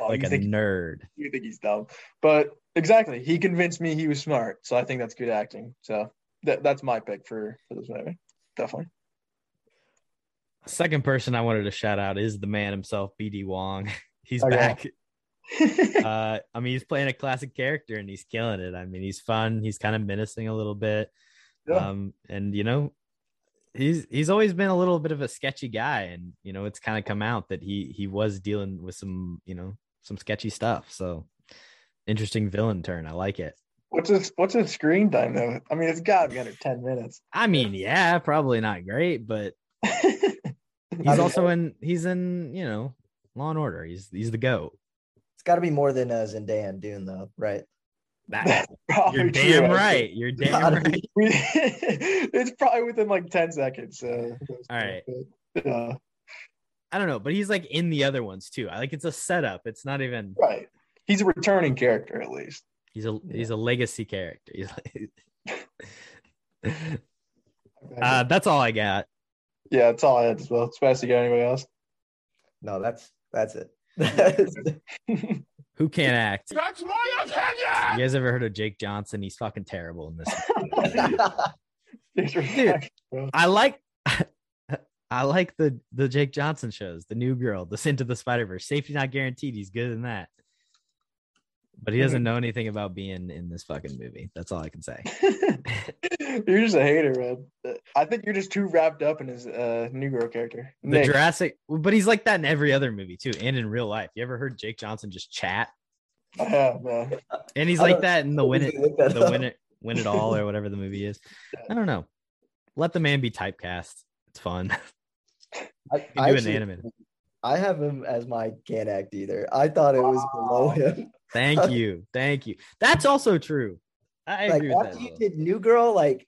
Speaker 5: Oh,
Speaker 1: like a
Speaker 5: think,
Speaker 1: nerd.
Speaker 5: you think he's dumb, but exactly, he convinced me he was smart. So I think that's good acting. So that that's my pick for for this movie, definitely.
Speaker 1: Second person I wanted to shout out is the man himself, BD Wong. He's
Speaker 5: Okay.
Speaker 1: back. uh, I mean, he's playing a classic character and he's killing it. I mean, he's fun. He's kind of menacing a little bit.
Speaker 5: Yeah.
Speaker 1: Um, and you know, he's he's always been a little bit of a sketchy guy, and you know, it's kind of come out that he he was dealing with some you know some sketchy stuff. So interesting villain turn. I like it.
Speaker 5: What's his What's his screen time though? I mean, it's got to be under ten minutes.
Speaker 1: I mean, yeah, probably not great, but he's also in he's in you know Law and Order. He's he's the goat.
Speaker 6: It's got to be more than uh, Zendaya and Dune, though, right?
Speaker 1: That,
Speaker 5: That's probably
Speaker 1: you're damn
Speaker 5: actually.
Speaker 1: right. You're damn right.
Speaker 5: it's probably within like 10 seconds. So.
Speaker 1: All right.
Speaker 5: Uh,
Speaker 1: I don't know, but he's like in the other ones too. I like it's a setup. It's not even.
Speaker 5: right. He's a returning character at least.
Speaker 1: He's a he's a legacy character. He's like, uh, that's all I got.
Speaker 5: yeah, that's all I had as well. Especially got anybody else.
Speaker 6: No, that's that's it.
Speaker 1: Who can't act?
Speaker 8: That's my opinion!
Speaker 1: You guys ever heard of Jake Johnson? He's fucking terrible in this.
Speaker 5: Disrespect, bro.
Speaker 1: I like. I like the the Jake Johnson shows, the New Girl, the Into the Spider Verse. Safety not guaranteed. He's good in that, but he doesn't know anything about being in this fucking movie. That's all I can say.
Speaker 5: you're just a hater, man. I think you're just too wrapped up in his uh, new girl character.
Speaker 1: The
Speaker 5: Nick,
Speaker 1: Jurassic, but he's like that in every other movie too, and in real life. You ever heard Jake Johnson just chat?
Speaker 5: I have, man.
Speaker 1: And he's
Speaker 6: I
Speaker 1: like that in the win it, the
Speaker 6: up.
Speaker 1: win it, win it all, or whatever the movie is. I don't know. Let the man be typecast. It's fun.
Speaker 6: I, I
Speaker 1: do an
Speaker 6: actually-
Speaker 1: animated.
Speaker 6: I have him as my can't act either. I thought it was below him.
Speaker 1: Thank you, thank you. That's also true. I
Speaker 6: like
Speaker 1: agree with that.
Speaker 6: after you
Speaker 1: though.
Speaker 6: did New Girl, like,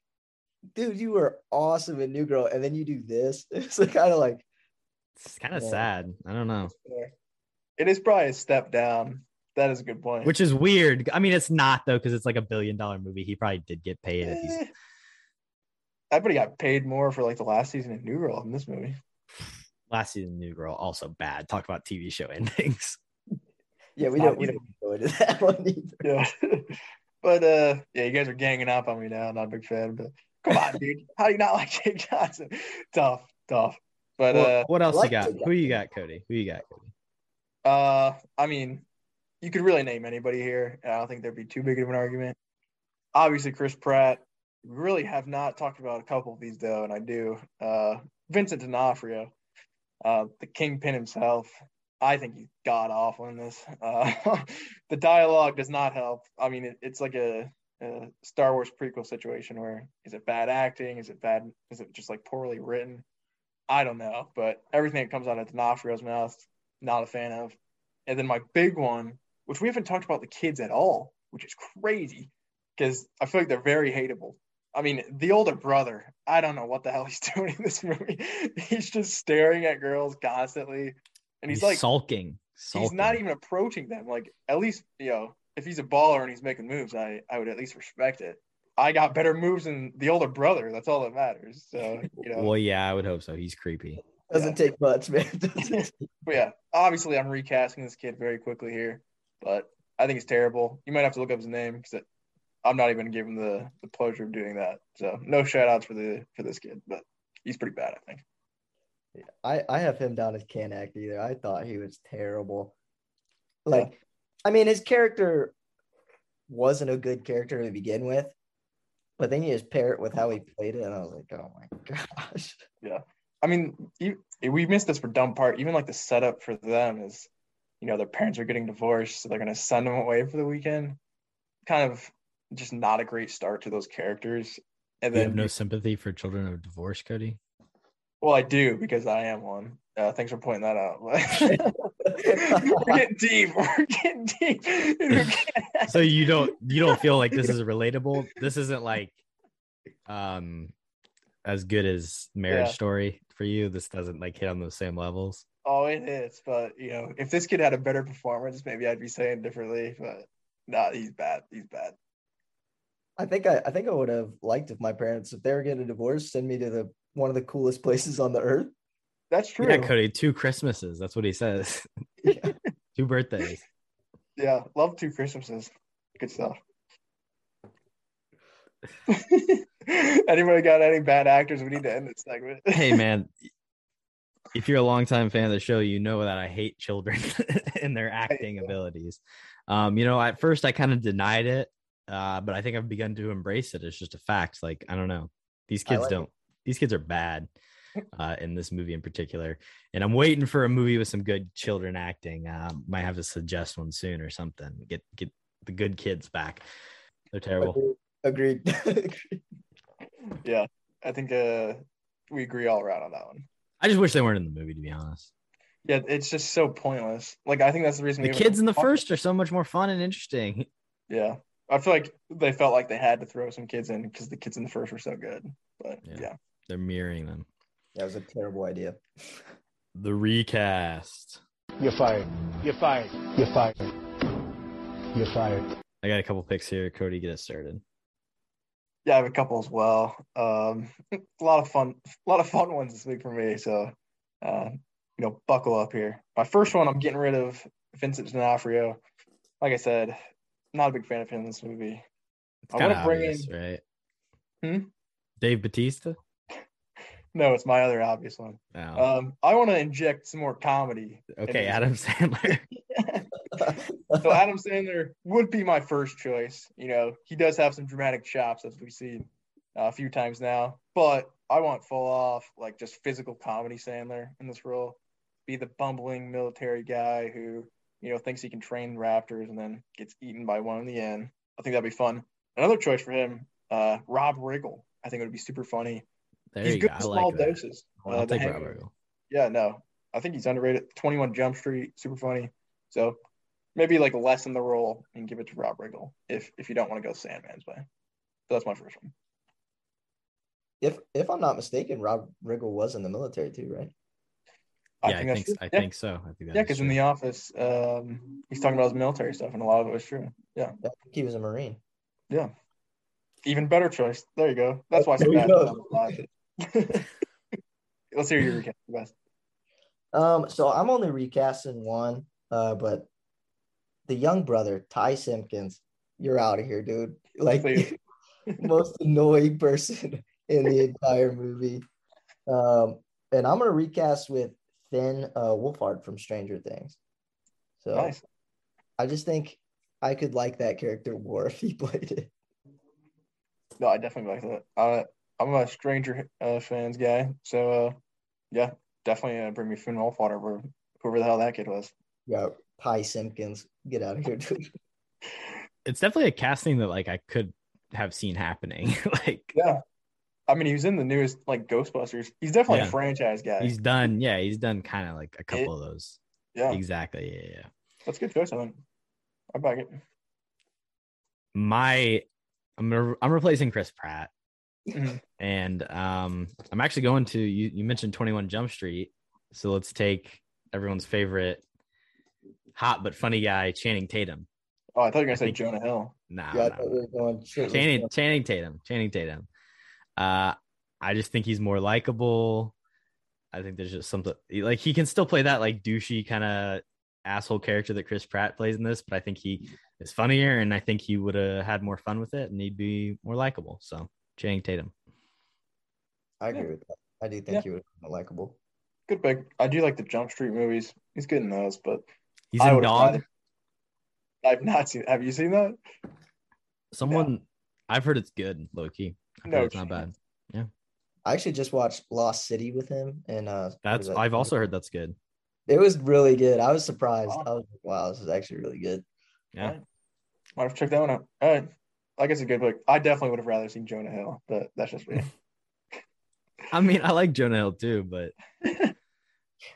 Speaker 6: dude, you were awesome in New Girl, and then you do this. It's kind of like,
Speaker 1: It's kind of
Speaker 6: Yeah.
Speaker 1: sad. I don't know.
Speaker 5: It is probably a step down. That is a good point.
Speaker 1: Which is weird. I mean, it's not though, because it's like a billion dollar movie. He probably did get paid. If he's,
Speaker 5: Eh, I bet he got paid more for like the last season of New Girl than this movie.
Speaker 1: Last season, of New Girl, also bad. Talk about TV show endings.
Speaker 6: Yeah, we don't we
Speaker 5: either.
Speaker 6: don't go into that one either.
Speaker 5: Yeah. but uh yeah, you guys are ganging up on me now. Not a big fan, but come on, dude. How do you not like Jake Johnson? Tough, tough. But
Speaker 1: What-
Speaker 5: uh
Speaker 1: what else
Speaker 6: like
Speaker 1: you got? Who you got, Cody? Who you got, Cody?
Speaker 5: uh I mean, you could really name anybody here. I don't think there'd be too big of an argument. Obviously, Chris Pratt. We really have not talked about a couple of these though, and I do. Uh Vincent D'Onofrio, uh, the kingpin himself. I think he's god awful in this. Uh, the dialogue does not help. I mean, it, it's like a, a Star Wars prequel situation where is it bad acting? Is it bad? Is it just like poorly written? I don't know, but everything that comes out of D'Onofrio's mouth, not a fan of. And then my big one, which we haven't talked about the kids at all, which is crazy because I feel like they're very hateable. I mean, the older brother, I don't know what the hell he's doing in this movie. He's just staring at girls constantly. And he's, like,
Speaker 1: sulking.
Speaker 5: he's not even approaching them. Like, at least, you know, if he's a baller and he's making moves, I, I would at least respect it. I got better moves than the older brother. That's all that matters. So, you know,
Speaker 1: Well, yeah, I would hope so. He's creepy.
Speaker 6: Doesn't take much, man.
Speaker 5: But yeah, obviously, I'm recasting this kid very quickly here, but I think it's terrible. You might have to look up his name because I'm not even going to give him the, the pleasure of doing that. So, no shout outs for the for this kid, but he's pretty bad, I think.
Speaker 6: I, I have him down as can't act either. I thought he was terrible. Like, I mean, his character wasn't a good character to begin with, but then you just pair it with how he played it, and I was like, oh my gosh.
Speaker 5: Yeah, I mean, you, we missed this for dumb part. Even like the setup for them is, you know, their parents are getting divorced, so they're going to send them away for the weekend. Kind of just not a great start to those characters. And
Speaker 1: You
Speaker 5: then,
Speaker 1: have no sympathy for children of divorce, Cody.
Speaker 5: well, I do because I am one. Uh, thanks for pointing that out. We're getting deep. We're getting deep. We can't-
Speaker 1: So you don't you don't feel like this is relatable? This isn't like um as good as Marriage
Speaker 5: Yeah.
Speaker 1: Story for you. This doesn't like hit on those same levels.
Speaker 5: oh, it is. But you know, if this kid had a better performance, maybe I'd be saying differently. But nah, he's bad. He's bad.
Speaker 6: I think I, I think I would have liked if my parents, if they were getting a divorce, send me to the one of the coolest places on the earth.
Speaker 5: That's true.
Speaker 1: Yeah, Cody, two Christmases. That's what he says.
Speaker 6: Yeah.
Speaker 1: two birthdays.
Speaker 5: Yeah, love two Christmases. Good stuff. Anybody got any bad actors? We need to end this segment.
Speaker 1: Hey man, if you're a longtime fan of the show, you know that I hate children and their acting abilities. Um, you know, at first I kind of denied it, uh, but I think I've begun to embrace it. It's just a fact. Like, I don't know. These kids
Speaker 6: like
Speaker 1: don't these kids are bad uh in this movie in particular. And I'm waiting for a movie with some good children acting. Um, might have to suggest one soon or something. Get get the good kids back. They're terrible.
Speaker 6: Agreed.
Speaker 5: yeah, I think uh, we agree all around on that one.
Speaker 1: I just wish they weren't in the movie, to be honest.
Speaker 5: Yeah, it's just so pointless. Like I think that's the reason
Speaker 1: The kids in the
Speaker 5: haven't-
Speaker 1: first are so much more fun and interesting.
Speaker 5: Yeah, I feel like they felt like they had to throw some kids in because the kids in the first were so good. But
Speaker 1: Yeah.
Speaker 5: yeah.
Speaker 1: They're mirroring them.
Speaker 6: That was a terrible idea.
Speaker 1: The recast.
Speaker 4: You're fired. You're fired. You're fired. You're fired.
Speaker 1: I got a couple picks here. Cody, get us started.
Speaker 5: Yeah, I have a couple as well. Um, a lot of fun, a lot of fun ones this week for me. So, uh, you know, buckle up here. My first one, I'm getting rid of Vincent D'Onofrio. Like I said, not a big fan of him in this movie.
Speaker 1: It's
Speaker 5: I
Speaker 1: kind
Speaker 5: wanna
Speaker 1: of
Speaker 5: bring
Speaker 1: obvious, right?
Speaker 5: Hmm?
Speaker 1: Dave Batista.
Speaker 5: No, it's my other obvious one.
Speaker 1: Oh,
Speaker 5: Um, I want to inject some more comedy.
Speaker 1: okay, Adam Sandler.
Speaker 5: so Adam Sandler would be my first choice. You know, he does have some dramatic chops as we've seen uh, a few times now, but I want full off like just physical comedy Sandler in this role. Be the bumbling military guy who you know thinks he can train raptors and then gets eaten by one in the end. I think that'd be fun. Another choice for him, uh, Rob Riggle. I think it would be super funny.
Speaker 1: There
Speaker 5: He's
Speaker 1: you
Speaker 5: good
Speaker 1: go.
Speaker 5: in small
Speaker 1: like
Speaker 5: doses.
Speaker 1: Well,
Speaker 5: Uh,
Speaker 1: I'll
Speaker 5: The
Speaker 1: take Rob
Speaker 5: Hangover. Yeah, no, I think he's underrated. Twenty One Jump Street, super funny. So maybe like lessen the role and give it to Rob Riggle if if you don't want to go Sandman's way. So that's my first one.
Speaker 6: if if I'm not mistaken, Rob Riggle was in the military too, right?
Speaker 1: Yeah, I think,
Speaker 5: that's
Speaker 1: I
Speaker 5: true.
Speaker 1: think, so. I think that
Speaker 5: Yeah, because in the office, um, he's talking about his military stuff, and a lot of it was true. Yeah,
Speaker 6: I think he was a Marine.
Speaker 5: yeah. Even better choice. There you go. That's why I said
Speaker 6: There you
Speaker 5: that.
Speaker 6: Go.
Speaker 5: number five. Let's hear your recap. Best.
Speaker 6: Um, so I'm only recasting one, uh, but the young brother, Ty Simpkins, you're out of here, dude. Like most annoying person in the entire movie. Um, and I'm gonna recast with Finn uh, Wolfhard from Stranger Things. So
Speaker 5: Nice.
Speaker 6: I just think I could like that character more if he played it.
Speaker 5: No, I definitely like that. Uh, I'm a Stranger uh, fans guy, so uh, yeah, definitely uh, bring me Finn Wolfhard over whoever the hell that kid was.
Speaker 6: Yeah, Ty Simpkins, get out of here, dude.
Speaker 1: It's definitely a casting that like I could have seen happening. like
Speaker 5: Yeah, I mean, he was in the newest like Ghostbusters. He's definitely
Speaker 1: Yeah.
Speaker 5: a franchise guy.
Speaker 1: he's done, yeah, he's done kind of like a couple of those.
Speaker 5: yeah,
Speaker 1: Exactly. Yeah, yeah.
Speaker 5: that's a good choice. I think. I back it.
Speaker 1: My I'm gonna I'm replacing Chris Pratt.
Speaker 5: Mhm.
Speaker 1: And um I'm actually going to you you mentioned 21 Jump Street. So let's take everyone's favorite hot but funny guy, Channing Tatum.
Speaker 5: Oh, I thought you were gonna say
Speaker 1: think-
Speaker 5: Jonah Hill.
Speaker 1: Nah,
Speaker 6: Yeah, I thought we were going.
Speaker 1: Channing, Channing Tatum, Channing Tatum. Uh, I just think he's more likable. I think there's just something like he can still play that like douchey kind of asshole character that Chris Pratt plays in this, but I think he is funnier and I think he would have had more fun with it and he'd be more likable. So Channing Tatum.
Speaker 6: I agree with that. I do think
Speaker 5: Yeah.
Speaker 6: he was likable.
Speaker 5: Good pick. I do like the Jump Street movies. He's good in those, but
Speaker 1: He's
Speaker 5: I
Speaker 1: in
Speaker 5: would've
Speaker 1: Dog.
Speaker 5: I've not seen. Have you seen that?
Speaker 1: Someone I've heard it's good, low key. I've
Speaker 5: No
Speaker 1: heard it's not bad.
Speaker 5: Yeah.
Speaker 6: I actually just watched Lost City with him, and uh,
Speaker 1: That's
Speaker 6: was that?
Speaker 1: I've also heard that's good.
Speaker 6: It was really good. I was surprised.
Speaker 5: Wow.
Speaker 6: I was like, wow, this is actually really good.
Speaker 1: Yeah.
Speaker 5: Alright. Might have to check that one out. All right. I guess it's a good pick. I definitely would have rather seen Jonah Hill, but that's just me.
Speaker 1: I mean, I like Jonah Hill too, but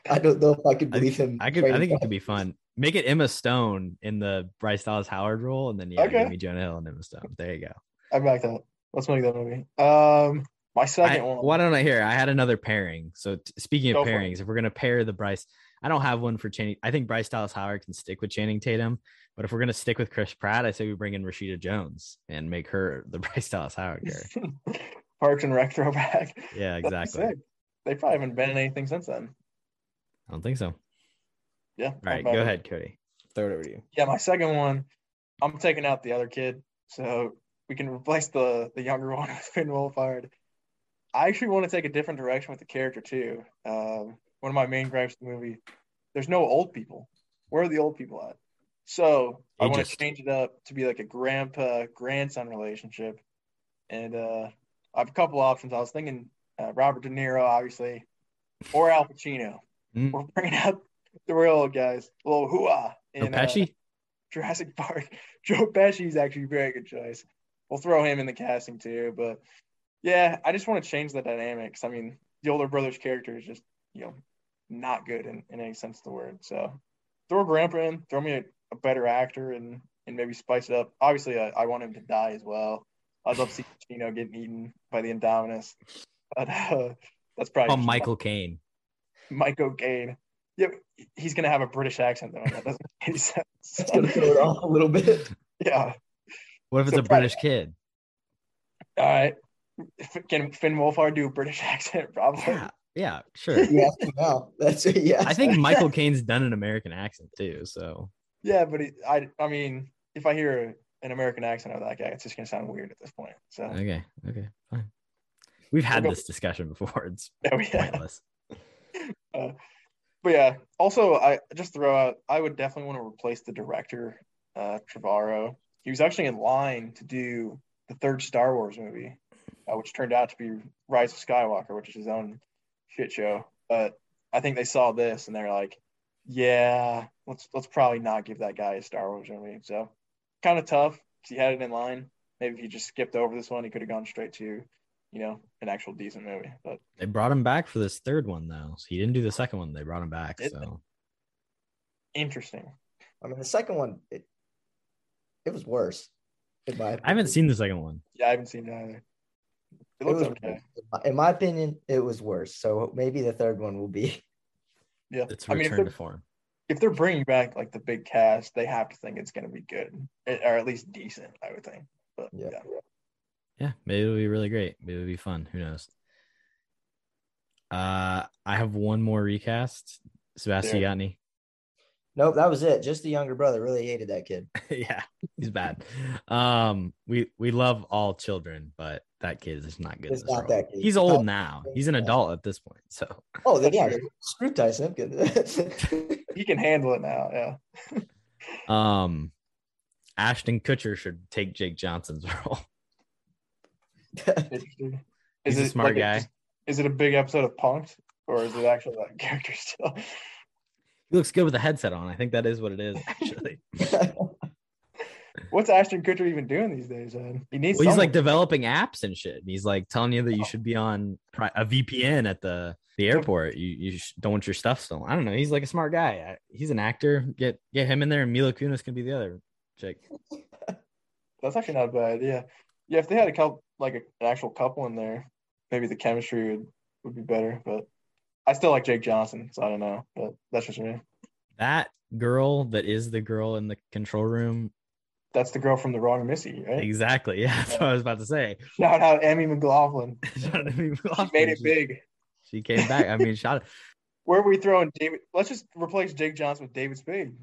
Speaker 6: I don't know if I could
Speaker 1: I,
Speaker 6: believe him.
Speaker 1: I could I think it could be fun. Make it Emma Stone in the Bryce Dallas Howard role, and then yeah,
Speaker 5: Okay.
Speaker 1: give me Jonah Hill and Emma Stone. There you go.
Speaker 5: I back that. Let's make that movie. Um, my
Speaker 1: I,
Speaker 5: second one.
Speaker 1: why don't I hear? I had another pairing. So t- speaking of
Speaker 5: for it.
Speaker 1: pairings, if we're gonna pair the Bryce, I don't have one for Channing. I think Bryce Dallas Howard can stick with Channing Tatum, but if we're gonna stick with Chris Pratt, I say we bring in Rashida Jones and make her the Bryce Dallas Howard character.
Speaker 5: Parks and Rec throwback.
Speaker 1: Yeah, exactly.
Speaker 5: They probably haven't been in anything since then.
Speaker 1: I don't think so.
Speaker 5: Yeah.
Speaker 1: All
Speaker 5: I'm
Speaker 1: right,
Speaker 5: back
Speaker 1: go
Speaker 5: it.
Speaker 1: ahead, Cody. Throw it over to you.
Speaker 5: Yeah, my second one, I'm taking out the other kid, so we can replace the the younger one with Finn Wolfhard. I actually want to take a different direction with the character too. Um, one of my main gripes of the movie, there's no old people. Where are the old people at? So I want to change it up to be like a grandpa grandson relationship, and uh, I have a couple options. I was thinking uh, Robert De Niro, obviously, or Al Pacino.
Speaker 1: Mm.
Speaker 5: We're bringing out the real old guys, a little hooah
Speaker 1: Joe
Speaker 5: in uh,
Speaker 1: Pesci.
Speaker 5: Jurassic Park. Joe Pesci is actually a very good choice. We'll throw him in the casting too. But yeah, I just want to change the dynamics. I mean, the older brother's character is just, you know, not good in, in any sense of the word. So throw Grandpa in, throw me a, a better actor and and maybe spice it up. Obviously, I, I want him to die as well. I'd love to see Chino getting eaten by the Indominus. But uh, that's probably
Speaker 1: Oh, Michael Caine.
Speaker 5: Michael Caine. Yeah, he's gonna have a British accent though. That doesn't make any sense.
Speaker 6: It's gonna throw it off a little bit.
Speaker 5: yeah.
Speaker 1: What if it's a
Speaker 5: probably-
Speaker 1: British kid?
Speaker 5: All right. F- Can Finn Wolfhard do a British accent? Probably.
Speaker 1: Yeah, yeah, sure.
Speaker 6: Yeah, now that's it. Yeah,
Speaker 1: I think Michael Caine's done an American accent too. So
Speaker 5: Yeah, but he, I, I mean, if I hear an American accent of that guy, it's just gonna sound weird at this point. So
Speaker 1: okay, okay, fine. We've had this discussion before. It's
Speaker 5: we- yeah.
Speaker 1: pointless.
Speaker 5: Uh, but yeah, also I just throw out. I would definitely want to replace the director, uh, Trevorrow. He was actually in line to do the third Star Wars movie, uh, which turned out to be Rise of Skywalker, which is his own shit show. But I think they saw this and they're like, "Yeah, let's let's probably not give that guy a Star Wars movie." So kind of tough. 'cause He had it in line. Maybe if he just skipped over this one, he could have gone straight to, you know, an actual decent movie. But
Speaker 1: They brought him back for this third one though. So he didn't do the second one. They brought him back.
Speaker 5: Did
Speaker 1: So
Speaker 5: interesting.
Speaker 6: I mean, the second one, it, it was worse.
Speaker 1: I haven't seen the second one.
Speaker 5: Yeah, I haven't seen it either. It
Speaker 6: It
Speaker 5: looks
Speaker 6: was,
Speaker 5: okay.
Speaker 6: in my opinion, it was worse. So maybe the third one will be.
Speaker 5: Yeah,
Speaker 1: It's
Speaker 5: I mean, if
Speaker 1: return
Speaker 5: they're,
Speaker 1: to form.
Speaker 5: if they're bringing back like the big cast, they have to think it's going to be good, eh, or at least decent. I would think. But
Speaker 6: Yeah.
Speaker 5: yeah,
Speaker 1: Yeah, maybe it'll be really great. Maybe it'll be fun. Who knows? Uh, I have one more recast. Sebastian, you got any?
Speaker 6: Nope, that was it. Just the younger brother. Really hated that kid.
Speaker 1: yeah, he's bad. Um, we we love all children, but that kid is not good.
Speaker 6: It's not
Speaker 1: role.
Speaker 6: that kid.
Speaker 1: He's
Speaker 6: Not-
Speaker 1: old now. He's an adult at this point. So
Speaker 6: Oh, then, yeah.
Speaker 5: true.
Speaker 6: Screw Ty Simpkin.
Speaker 5: He can handle it now. Yeah.
Speaker 1: um Ashton Kutcher should take Jake Johnson's role.
Speaker 5: Interesting.
Speaker 1: He's a smart guy.
Speaker 5: is it a big episode of Punked, or is it actually that character still?
Speaker 1: He looks good with a headset on. I think that is what it is, actually.
Speaker 5: What's Ashton Kutcher even doing these days? Man? He needs.
Speaker 1: well, he's like developing apps and shit. And he's like telling you that you should be on a VPN at the the airport. You you don't want your stuff stolen. I don't know. He's like a smart guy. He's an actor. Get get him in there, and Mila Kunis can be the other chick.
Speaker 5: That's actually not a bad idea. Yeah, if they had a couple, like an actual couple in there, maybe the chemistry would, would be better. But I still like Jake Johnson, so I don't know. But that's just me.
Speaker 1: That girl that is the girl in the control room.
Speaker 5: That's the girl from the Wrong Missy, right?
Speaker 1: Exactly. Yeah, that's what I was about to say.
Speaker 5: Shout out Emmy McLaughlin.
Speaker 1: she
Speaker 5: She made it big.
Speaker 1: She came back. I mean, shot.
Speaker 5: Where are we throwing David? Let's just replace Jake Johnson with David Spade.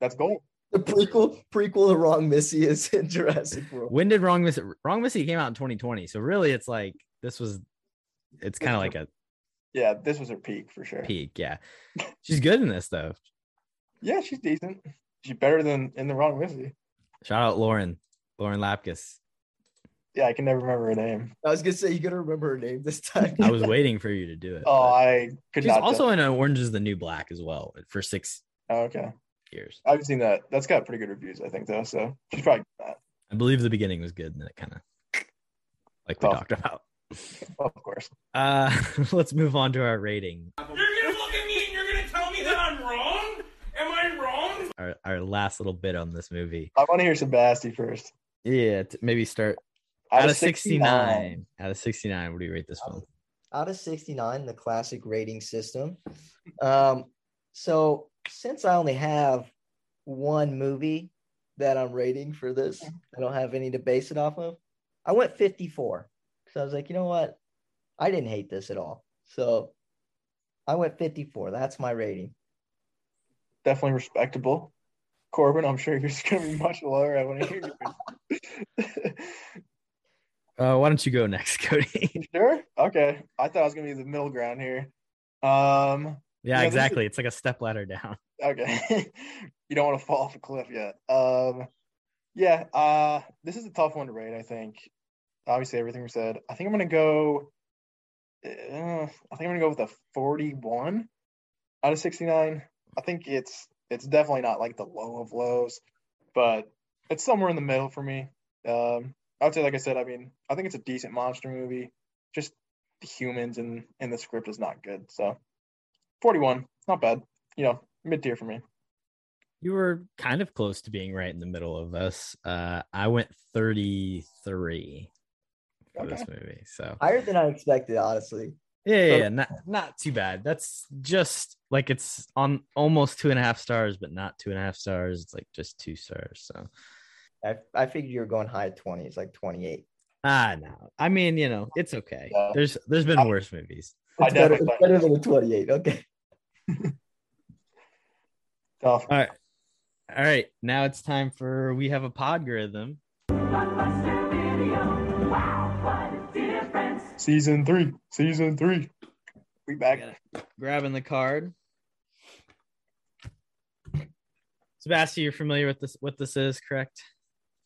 Speaker 5: That's gold.
Speaker 6: the prequel prequel to Wrong Missy is in Jurassic World.
Speaker 1: When did Wrong Missy? Wrong Missy came out in 2020. So really, it's like this was. It's kind of like a
Speaker 5: Yeah, this was her peak for sure.
Speaker 1: peak. Yeah, she's good in this though.
Speaker 5: Yeah, she's decent. She's better than in the Wrong Missy.
Speaker 1: Shout out Lauren, Lauren Lapkus.
Speaker 5: Yeah, I can never remember her name.
Speaker 6: I was gonna say you gotta remember her name this time.
Speaker 1: I was waiting for you to do it.
Speaker 5: Oh, I could
Speaker 1: she's
Speaker 5: not.
Speaker 1: also
Speaker 5: tell.
Speaker 1: in uh, Orange is the New Black as well for six
Speaker 5: Oh, okay.
Speaker 1: years.
Speaker 5: I haven't seen that. That's got pretty good reviews, I think, though. So she's probably not.
Speaker 1: I believe the beginning was good, and then it kind of like we
Speaker 5: Oh.
Speaker 1: talked about.
Speaker 5: Of course.
Speaker 1: Uh, let's move on to our rating.
Speaker 8: You're gonna look at me and you're gonna tell me that I'm wrong? Am I wrong?
Speaker 1: Our our last little bit on this movie.
Speaker 5: I want to hear Sebasti first.
Speaker 1: Yeah, t- maybe start out, of 69. Out of 69, what do you rate this film?
Speaker 6: out of 69 the classic rating system um so since i only have one movie that i'm rating for this i don't have any to base it off of i went 54 because i was like you know what i didn't hate this at all so i went 54 that's my rating
Speaker 5: Definitely respectable. Corbin, I'm sure yours is going to be much lower. I want to hear yours.
Speaker 1: Uh, why don't you go next, Cody?
Speaker 5: Sure? Okay. I thought I was going to be the middle ground here. Um.
Speaker 1: yeah,
Speaker 5: this is-
Speaker 1: exactly. It's like a step ladder down.
Speaker 5: Okay. you don't want to fall off a cliff yet. Um. Yeah. Uh. This is a tough one to rate. I think. Obviously, everything we said. I think I'm to go. Uh, I think I'm to go with a 41 out of 69. I think it's it's definitely not like the low of lows, but it's somewhere in the middle for me. Um, I would say, like I said, I mean, I think it's a decent monster movie. Just the humans and and the script is not good. So, 41, not bad. You know, mid tier for me.
Speaker 1: You were kind of close to being right in the middle of us. Uh, I went 33 for this movie. So
Speaker 6: higher than i expected honestly
Speaker 1: yeah, yeah,
Speaker 6: So-
Speaker 1: yeah, not not too bad. That's just like it's on almost two and a half stars, but not two and a half stars. It's like just two stars. So
Speaker 6: i, I figured you were going high 20s like 28
Speaker 1: ah, no. I mean, you know, it's okay.
Speaker 5: Yeah.
Speaker 1: There's there's been
Speaker 5: I-
Speaker 1: worse movies.
Speaker 5: I
Speaker 6: it's better, it's better than a 28 okay
Speaker 1: All right, all right. Now it's time for we have a podgrism.
Speaker 5: Season three. Season three. We back.
Speaker 1: Grabbing the card. Sebastian, you're familiar with this? What this is, correct?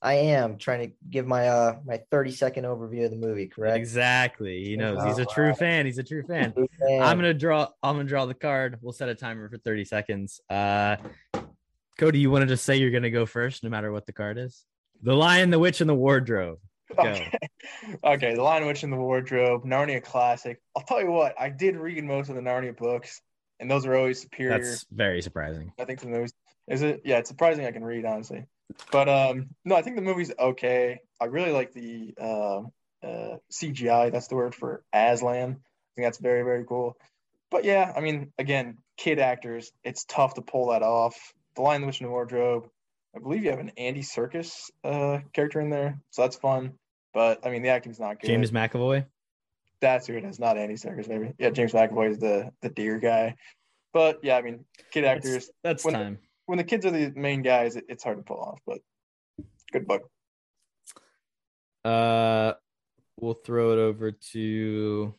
Speaker 6: i am trying to give my uh my 30 second overview of the movie correct
Speaker 1: Exactly. He knows. He's a true
Speaker 6: wow.
Speaker 1: fan. He's a true fan.
Speaker 6: And-
Speaker 1: I'm gonna draw. I'm gonna draw the card. We'll set a timer for 30 seconds. Uh, Cody, you want to just say you're gonna go first, no matter what the card is? The Lion, the Witch, and the Wardrobe.
Speaker 5: Okay. okay. The Lion Witch in the Wardrobe, Narnia classic. I'll tell you what, I did read most of the Narnia books, and those are always superior.
Speaker 1: That's very surprising.
Speaker 5: I think the movies is it? Yeah, it's surprising I can read honestly. But um, no, I think the movie's okay. I really like the um uh, CGI. That's the word for Aslan. I think that's very very cool. But yeah, I mean, again, kid actors, it's tough to pull that off. The Lion, the Witch, and the Wardrobe. I believe you have an Andy Serkis uh, character in there, so that's fun. But I mean, the acting's not good.
Speaker 1: James McAvoy.
Speaker 5: That's who it is, not Andy Serkis, maybe. Yeah, James McAvoy is the the deer guy. But yeah, I mean, kid actors.
Speaker 1: That's, that's
Speaker 5: when,
Speaker 1: time.
Speaker 5: When the kids are the main guys, it, it's hard to pull off. But good book.
Speaker 1: Uh, we'll throw it over to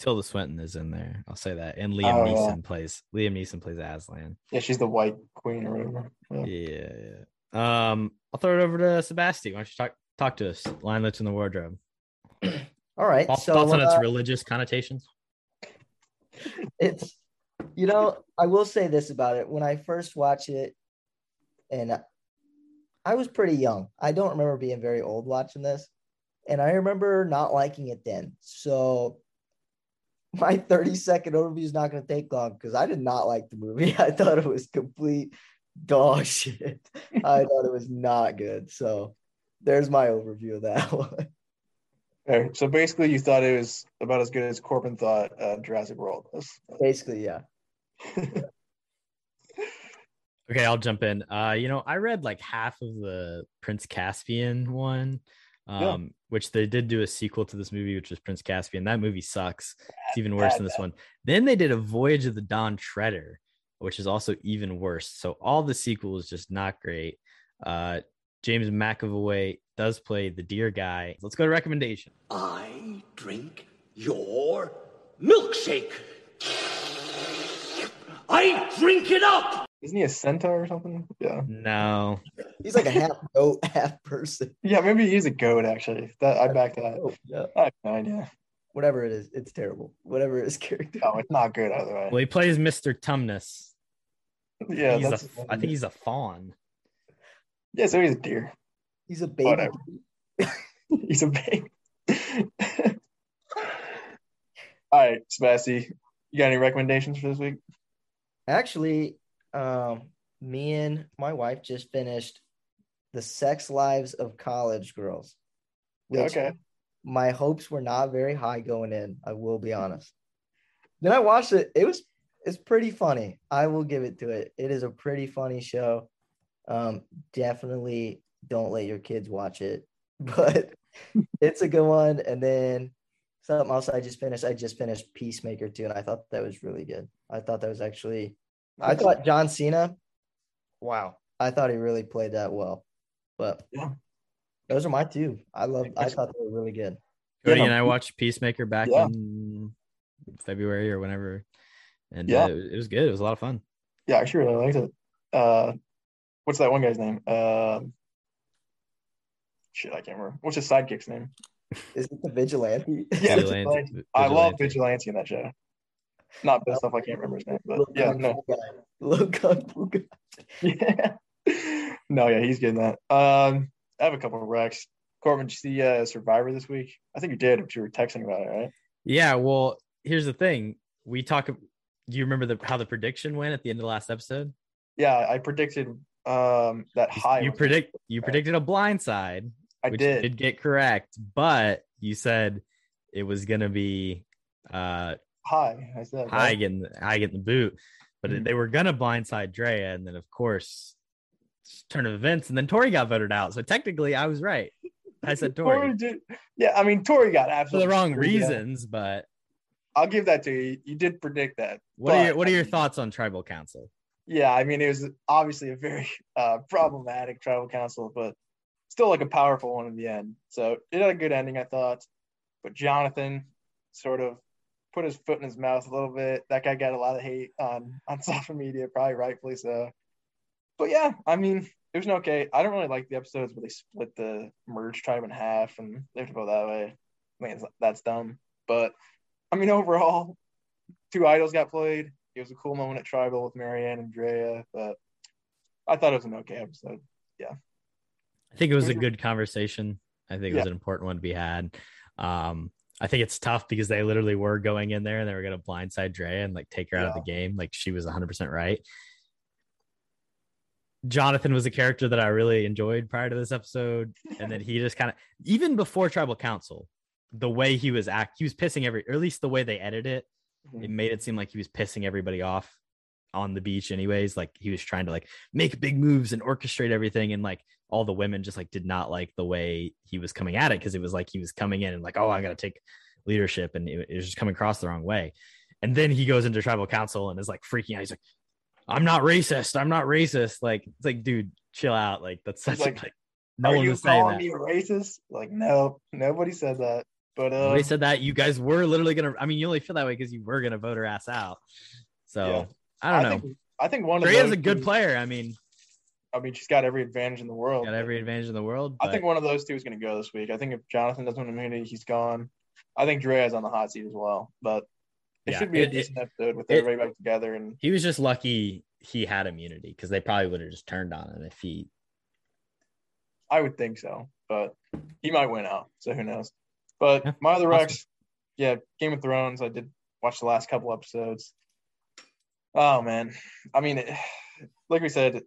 Speaker 1: Tilda Swinton is in there. I'll say that, and Liam
Speaker 5: Oh,
Speaker 1: Neeson
Speaker 5: yeah.
Speaker 1: plays Liam Neeson plays Aslan.
Speaker 5: Yeah, she's the white queen or whatever. Yeah.
Speaker 1: Yeah, yeah. Um, I'll throw it over to Sebastian. Why don't you talk talk to us? Line that's in the wardrobe.
Speaker 6: All right.
Speaker 1: Thoughts,
Speaker 6: so
Speaker 1: thoughts on its
Speaker 6: uh,
Speaker 1: religious connotations?
Speaker 6: it's you know i will say this about it when i first watched it and i was pretty young i don't remember being very old watching this and i remember not liking it then so my 30 second overview is not going to take long because i did not like the movie. I thought it was complete dog shit. I thought it was not good. So there's my overview of that one.
Speaker 5: Okay, so basically, you thought it was about as good as Corbin thought uh, Jurassic World was.
Speaker 6: basically yeah.
Speaker 1: Okay, I'll jump in. Uh, you know, I read like half of the Prince Caspian one, um,
Speaker 5: Yeah.
Speaker 1: which they did do a sequel to this movie, which was Prince Caspian. That movie sucks. It's even worse
Speaker 5: bad,
Speaker 1: than this
Speaker 5: bad.
Speaker 1: one. Then they did a Voyage of the Dawn Treader, which is also even worse. So all the sequel is just not great. Uh, James McAvoy does play the deer guy. Let's go to recommendation.
Speaker 8: I drink your milkshake. I drink it up.
Speaker 5: Isn't he a centaur or something? Yeah.
Speaker 1: No,
Speaker 6: he's like a half goat half person
Speaker 5: Yeah, maybe he's a goat, actually. That I back that.
Speaker 6: oh, yeah
Speaker 5: I have no idea.
Speaker 6: whatever it is it's terrible whatever his character
Speaker 5: Oh, it's not good either way.
Speaker 1: well, he plays Mr. Tumnus.
Speaker 5: yeah,
Speaker 1: he's
Speaker 5: that's,
Speaker 1: I think he's a fawn.
Speaker 5: yeah, so he's a deer.
Speaker 6: He's a baby.
Speaker 5: Whatever. He's a baby. All right, Sebastian, you got any recommendations for this week?
Speaker 6: Actually, um, me and my wife just finished the Sex Lives of College Girls. Which
Speaker 5: Okay.
Speaker 6: my hopes were not very high going in. I will be honest. Then I watched it. It was it's pretty funny. I will give it to it. It is a pretty funny show. Um, definitely don't let your kids watch it, but it's a good one. And then something else I just finished. I just finished Peacemaker too, and I thought that was really good. I thought that was actually. I thought John Cena. Wow, I thought he really played that well. But
Speaker 5: Yeah.
Speaker 6: those are my two. I love. I thought they were really good.
Speaker 1: Cody
Speaker 5: Yeah.
Speaker 1: and I watched Peacemaker back
Speaker 5: Yeah.
Speaker 1: in February or whenever, and
Speaker 5: Yeah.
Speaker 1: uh, it was good. It was a lot of fun.
Speaker 5: Yeah, I sure really liked it. Uh, what's that one guy's name? Um, shit, I can't remember. What's his sidekick's name?
Speaker 6: Is it the vigilante?
Speaker 5: Yeah,
Speaker 1: Vigilante-
Speaker 5: Vigilante. I love
Speaker 1: Vigilante.
Speaker 5: Vigilante in that show. Not best stuff. I can't remember his name, but yeah, no,
Speaker 6: Little kung fu guy.
Speaker 5: yeah, no, yeah, he's getting that. Um, I have a couple of recs. Corbin, did you see uh, Survivor this week? I think you did, but you were texting about it, right?
Speaker 1: Yeah. Well, here's the thing. We talk. Do you remember the how the prediction went at the end of the last episode?
Speaker 5: Yeah, I predicted um that Hai.
Speaker 1: You
Speaker 5: was-
Speaker 1: predict. You predicted a blind side,
Speaker 5: I
Speaker 1: which
Speaker 5: did.
Speaker 1: did get correct, but you said it was gonna be uh
Speaker 5: Hai. I said
Speaker 1: Hai
Speaker 5: right?
Speaker 1: getting Hai getting the boot, but
Speaker 5: Mhm.
Speaker 1: they were gonna blindside Drea, and then of course turn of events, and then Tori got voted out. So technically, I was right. I said Tori
Speaker 5: did. Yeah, I mean Tori got
Speaker 1: for
Speaker 5: absolutely
Speaker 1: the wrong reasons, but
Speaker 5: I'll give that to you. You did predict that.
Speaker 1: what are your what are
Speaker 5: I
Speaker 1: your
Speaker 5: mean,
Speaker 1: thoughts on tribal council?
Speaker 5: Yeah, I mean it was obviously a very uh, problematic tribal council, but still like a powerful one in the end. So it had a good ending, I thought. But Jonathan sort of put his foot in his mouth a little bit. That guy got a lot of hate on on social media, probably rightfully so. But yeah, I mean it was okay. I don't really like the episodes where they split the merge tribe in half and they have to go that way. I mean, that's dumb. But I mean, overall, two idols got played. It was a cool moment at Tribal with Maryanne and Drea, but I thought it was an okay episode. Yeah.
Speaker 1: I think it was a good conversation. I think it was
Speaker 5: Yeah.
Speaker 1: an important one to be had. Um, I think it's tough because they literally were going in there and they were going to blindside Drea and like take her out of the game. Like she was 100% right. Jonathan was a character that I really enjoyed prior to this episode. And then he just kind of, even before Tribal Council, the way he was act, he was pissing every, or at least the way they edit it,
Speaker 5: Mhm.
Speaker 1: it made it seem like he was pissing everybody off on the beach anyways like he was trying to like make big moves and orchestrate everything and like all the women just like did not like the way he was coming at it because it was like he was coming in and like, oh, I got to take leadership, and it, it was just coming across the wrong way. And then he goes into tribal council and is like freaking out. He's like, I'm not racist. I'm not racist. Like, it's like, dude, chill out. Like, that's such like,
Speaker 5: like,
Speaker 1: like no one was saying
Speaker 5: calling
Speaker 1: that.
Speaker 5: me racist? Like, no, nobody said that. But uh,
Speaker 1: they said that you guys were literally gonna. I mean, you only feel that way because you were gonna vote her ass out. So
Speaker 5: Yeah.
Speaker 1: I don't know.
Speaker 5: Think, I think one of
Speaker 1: Drea is a good player. I mean,
Speaker 5: I mean, she's got every advantage in the world.
Speaker 1: got every advantage in the world.
Speaker 5: I think one of those two is going to go this week. I think if Jonathan doesn't win immunity, he's gone. I think Drea's on the hot seat as well. But it
Speaker 1: Yeah,
Speaker 5: should be
Speaker 1: it-
Speaker 5: a
Speaker 1: it-
Speaker 5: decent episode with
Speaker 1: it-
Speaker 5: everybody back together. And
Speaker 1: he was just lucky he had immunity because they probably would have just turned on him if he.
Speaker 5: I would think so. But he might win out. So who knows? But
Speaker 1: Yeah,
Speaker 5: my other
Speaker 1: awesome.
Speaker 5: Rex, yeah, Game of Thrones. I did watch the last couple episodes. Oh man, I mean, it, like we said,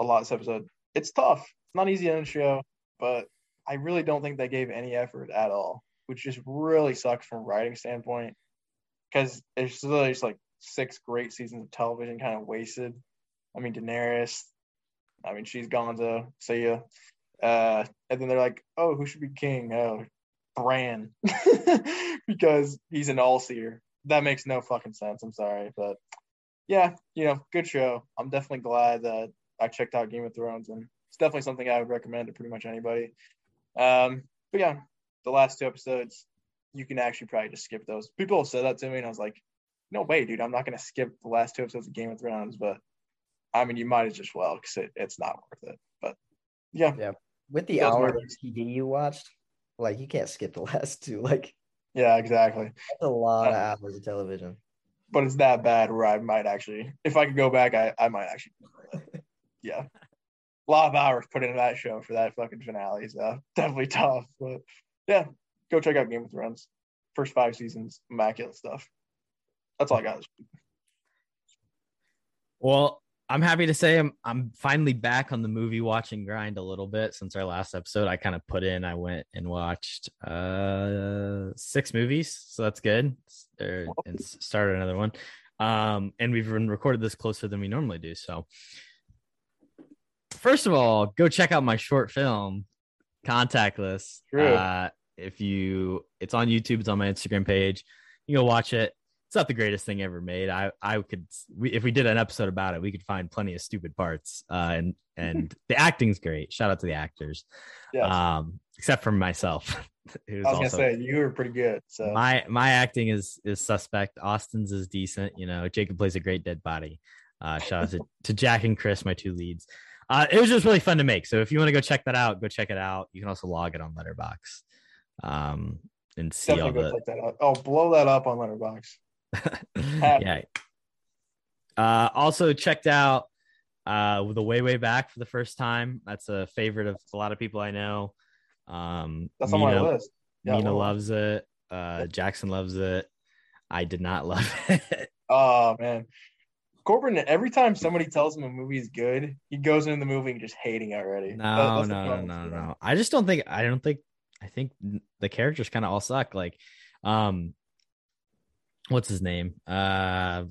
Speaker 5: a lot this episode. It's tough. It's not easy on the show, but I really don't think they gave any effort at all, which just really sucks from a writing standpoint. Because it's literally just like six great seasons of television kind of wasted. I mean, Daenerys. I mean, she's Gonzo. See ya. Uh, and then they're like, "Oh, who should be king?" Oh, Bran, because he's an all seer. That makes no fucking sense. I'm sorry, but yeah, you know, good show. I'm definitely glad that I checked out Game of Thrones, and it's definitely something I would recommend to pretty much anybody. Um, but yeah, the last two episodes, you can actually probably just skip those. People said that to me, and I was like, no way, dude, I'm not gonna skip the last two episodes of Game of Thrones, but I mean, you might as just well because it, it's not worth it. But yeah,
Speaker 6: Yeah. With the hour of TV you watched, like you can't skip the last two. Like
Speaker 5: yeah, exactly.
Speaker 6: that's a lot of hours of television.
Speaker 5: but it's that bad where I might actually, if I could go back, I, I might actually. Yeah, a lot of hours put into that show for that fucking finale. So definitely tough, but yeah, go check out Game of Thrones. First five seasons, immaculate stuff. That's all I got.
Speaker 1: Well, I'm happy to say I'm I'm finally back on the movie watching grind a little bit since our last episode. I kind of put in, I went and watched uh six movies, so that's good. Or, and started another one. Um, and we've been recorded this closer than we normally do. So first of all, go check out my short film, Contactless. Uh if you it's on YouTube, it's on my Instagram page. You go watch it it's not the greatest thing ever made. I I could we, if we did an episode about it, we could find plenty of stupid parts. Uh, and and the acting's great. Shout out to the actors.
Speaker 5: Yes.
Speaker 1: Um, except for myself.
Speaker 5: I was gonna
Speaker 1: also-
Speaker 5: say you were pretty good. So
Speaker 1: my my acting is is suspect. Austin's is decent. You know, Jacob plays a great dead body. Uh, shout out to, to Jack and Chris, my two leads. Uh, it was just really fun to make. So if you want to go check that out, go check it out. You can also log it on Letterboxd, um, and see all
Speaker 5: definitely go
Speaker 1: the
Speaker 5: check that out. Oh, blow that up on Letterboxd.
Speaker 1: yeah. Uh, also checked out uh, the way way back for the first time. That's a favorite of a lot of people I know. Um,
Speaker 5: That's on my list. Yeah,
Speaker 1: loves it. Uh, Jackson loves it. I did not love it.
Speaker 5: Oh man. Corbin, every time somebody tells him a movie is good, he goes into the movie and just hating already.
Speaker 1: No,
Speaker 5: that's the
Speaker 1: no, no, no, no. I just don't think. I don't think. I think the characters kind of all suck. Like, um, what's his name? Uh,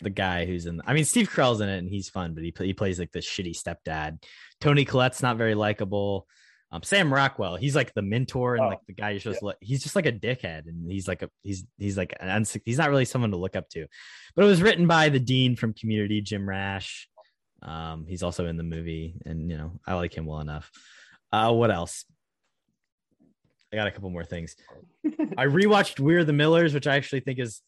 Speaker 1: the guy who's in. I mean, Steve Carell's in it, and he's fun, but he he plays like the shitty stepdad. Toni Collette's not very likable. Um, Sam Rockwell, he's like the mentor and
Speaker 5: Oh,
Speaker 1: like the guy you're supposed to. Look, he's just like a dickhead, and he's like a he's he's like an he's not really someone to look up to. But it was written by the dean from Community, Jim Rash. Um, he's also in the movie, and you know I like him well enough. Uh, what else? I got a couple more things. I rewatched We're the Millers, which I actually think is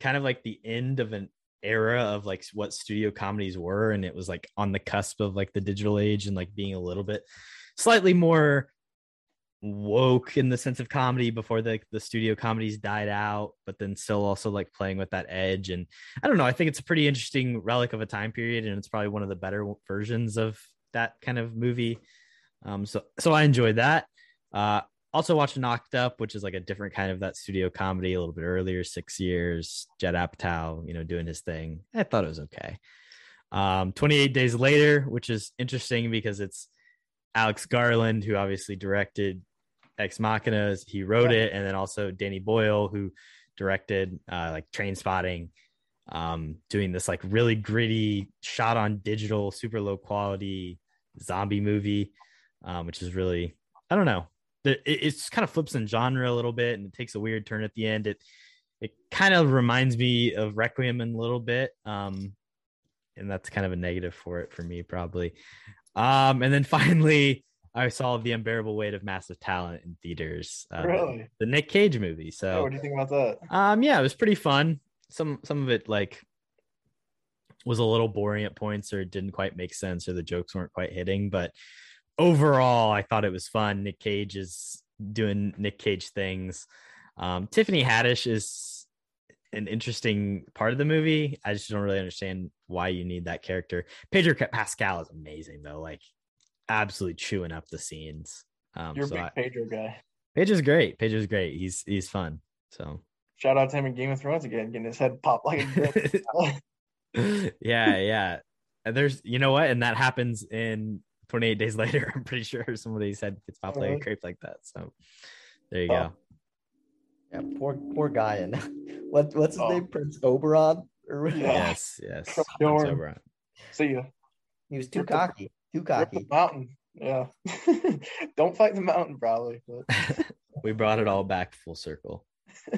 Speaker 1: kind of like the end of an era of like what studio comedies were, and it was like on the cusp of like the digital age and like being a little bit slightly more woke in the sense of comedy before the the studio comedies died out, but then still also like playing with that edge. And I don't know, I think it's a pretty interesting relic of a time period, and it's probably one of the better versions of that kind of movie. Um, so so I enjoyed that. Uh, also watched Knocked Up, which is like a different kind of that studio comedy, a little bit earlier, six years. Judd Apatow, you know, doing his thing. I thought it was okay. Um, 28 Days Later, which is interesting because it's Alex Garland, who obviously directed Ex Machinas. He wrote it, and then also Danny Boyle, who directed uh, like Trainspotting, um, doing this like really gritty shot on digital, super low quality zombie movie, um, which is really I don't know. It, it's kind of flips in genre a little bit and it takes a weird turn at the end. It it kind of reminds me of Requiem in a little bit, um, and that's kind of a negative for it for me probably. Um, and then finally, I saw the unbearable weight of massive talent in theaters. Uh,
Speaker 5: Really?
Speaker 1: the, the Nick Cage movie.
Speaker 5: Yeah,
Speaker 1: So
Speaker 5: what do you think about that?
Speaker 1: um, yeah, it was pretty fun. Some some of it like was a little boring at points, or it didn't quite make sense, or the jokes weren't quite hitting. But overall, I thought it was fun. Nick Cage is doing Nick Cage things. Um, Tiffany Haddish is an interesting part of the movie. I just don't really understand why you need that character. Pedro Pascal is amazing though, like absolutely chewing up the scenes. Um,
Speaker 5: You're a
Speaker 1: so
Speaker 5: big
Speaker 1: I,
Speaker 5: Pedro guy.
Speaker 1: Pedro's great. Pedro's great. He's he's fun. So
Speaker 5: Shout out to him in Game of Thrones again, getting his head popped like a
Speaker 1: yeah, yeah. And there's, you know what, and that happens in 28 days later. I'm pretty sure somebody said it's popped like a
Speaker 5: Really?
Speaker 1: crepe like that. So there you
Speaker 5: Oh.
Speaker 1: go.
Speaker 6: Yeah, poor poor guy. And what what's his
Speaker 5: Oh.
Speaker 6: name? Prince Oberyn. Or-
Speaker 1: Yes, yes. Prince Oberyn.
Speaker 5: See ya.
Speaker 6: He was too
Speaker 5: Rip the-
Speaker 6: cocky. Too
Speaker 5: Rip the
Speaker 6: cocky.
Speaker 5: mountain. Yeah. Don't fight the mountain, probably. But
Speaker 1: we brought it all back full circle.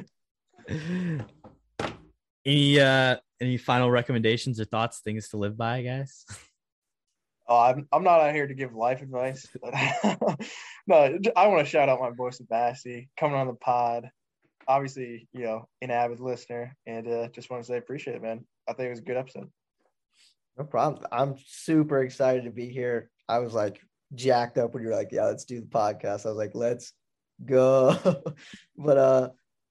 Speaker 1: any uh any final recommendations or thoughts, things to live by, guys?
Speaker 5: oh, I'm I'm not out here to give life advice. But no, I want to shout out my boy Sebasti coming on the pod. Obviously, you know, an avid listener, and uh, just want to say appreciate it, man. I think it was a good episode.
Speaker 6: No problem. I'm super excited to be here. I was like jacked up when you were like, "Yeah, let's do the podcast." I was like, "Let's go." but uh,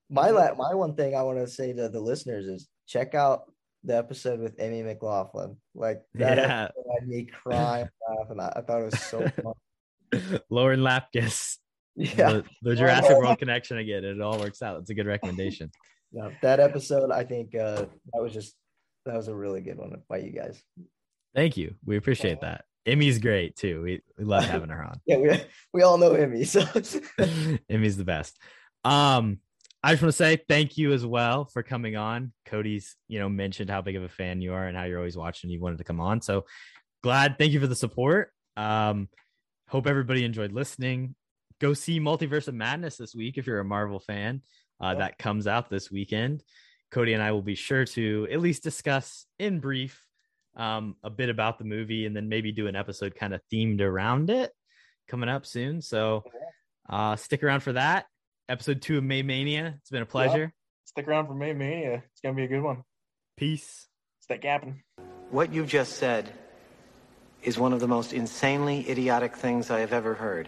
Speaker 6: my la- my one thing I want to say to the listeners is check out the episode with Amy McLaughlin. Like that
Speaker 1: Yeah.
Speaker 6: episode had me crying laughing. I, I thought it was so fun.
Speaker 1: Lauren Lapkus.
Speaker 6: Yeah,
Speaker 1: The, the Jurassic World connection again. It all works out. It's a good recommendation.
Speaker 6: yeah, that episode. I think uh, that was just that was a really good one by you guys.
Speaker 1: Thank you. We appreciate that. Emmy's great too. We, we love having her on.
Speaker 6: Yeah, we we all know Emmy. so
Speaker 1: Emmy's the best. Um, I just want to say thank you as well for coming on. Cody's, you know, mentioned how big of a fan you are and how you're always watching. You wanted to come on, so glad. Thank you for the support. Um, hope everybody enjoyed listening. Go see Multiverse of Madness this week if you're a Marvel fan. Uh,
Speaker 5: Yeah.
Speaker 1: That comes out this weekend. Cody and I will be sure to at least discuss in brief um, a bit about the movie and then maybe do an episode kind of themed around it coming up soon. So uh, stick around for that. Episode two of May Mania. It's been a pleasure.
Speaker 5: Stick around for May Mania. It's gonna be a good one.
Speaker 1: Peace.
Speaker 5: Stay gapping.
Speaker 9: What you've just said is one of the most insanely idiotic things I have ever heard.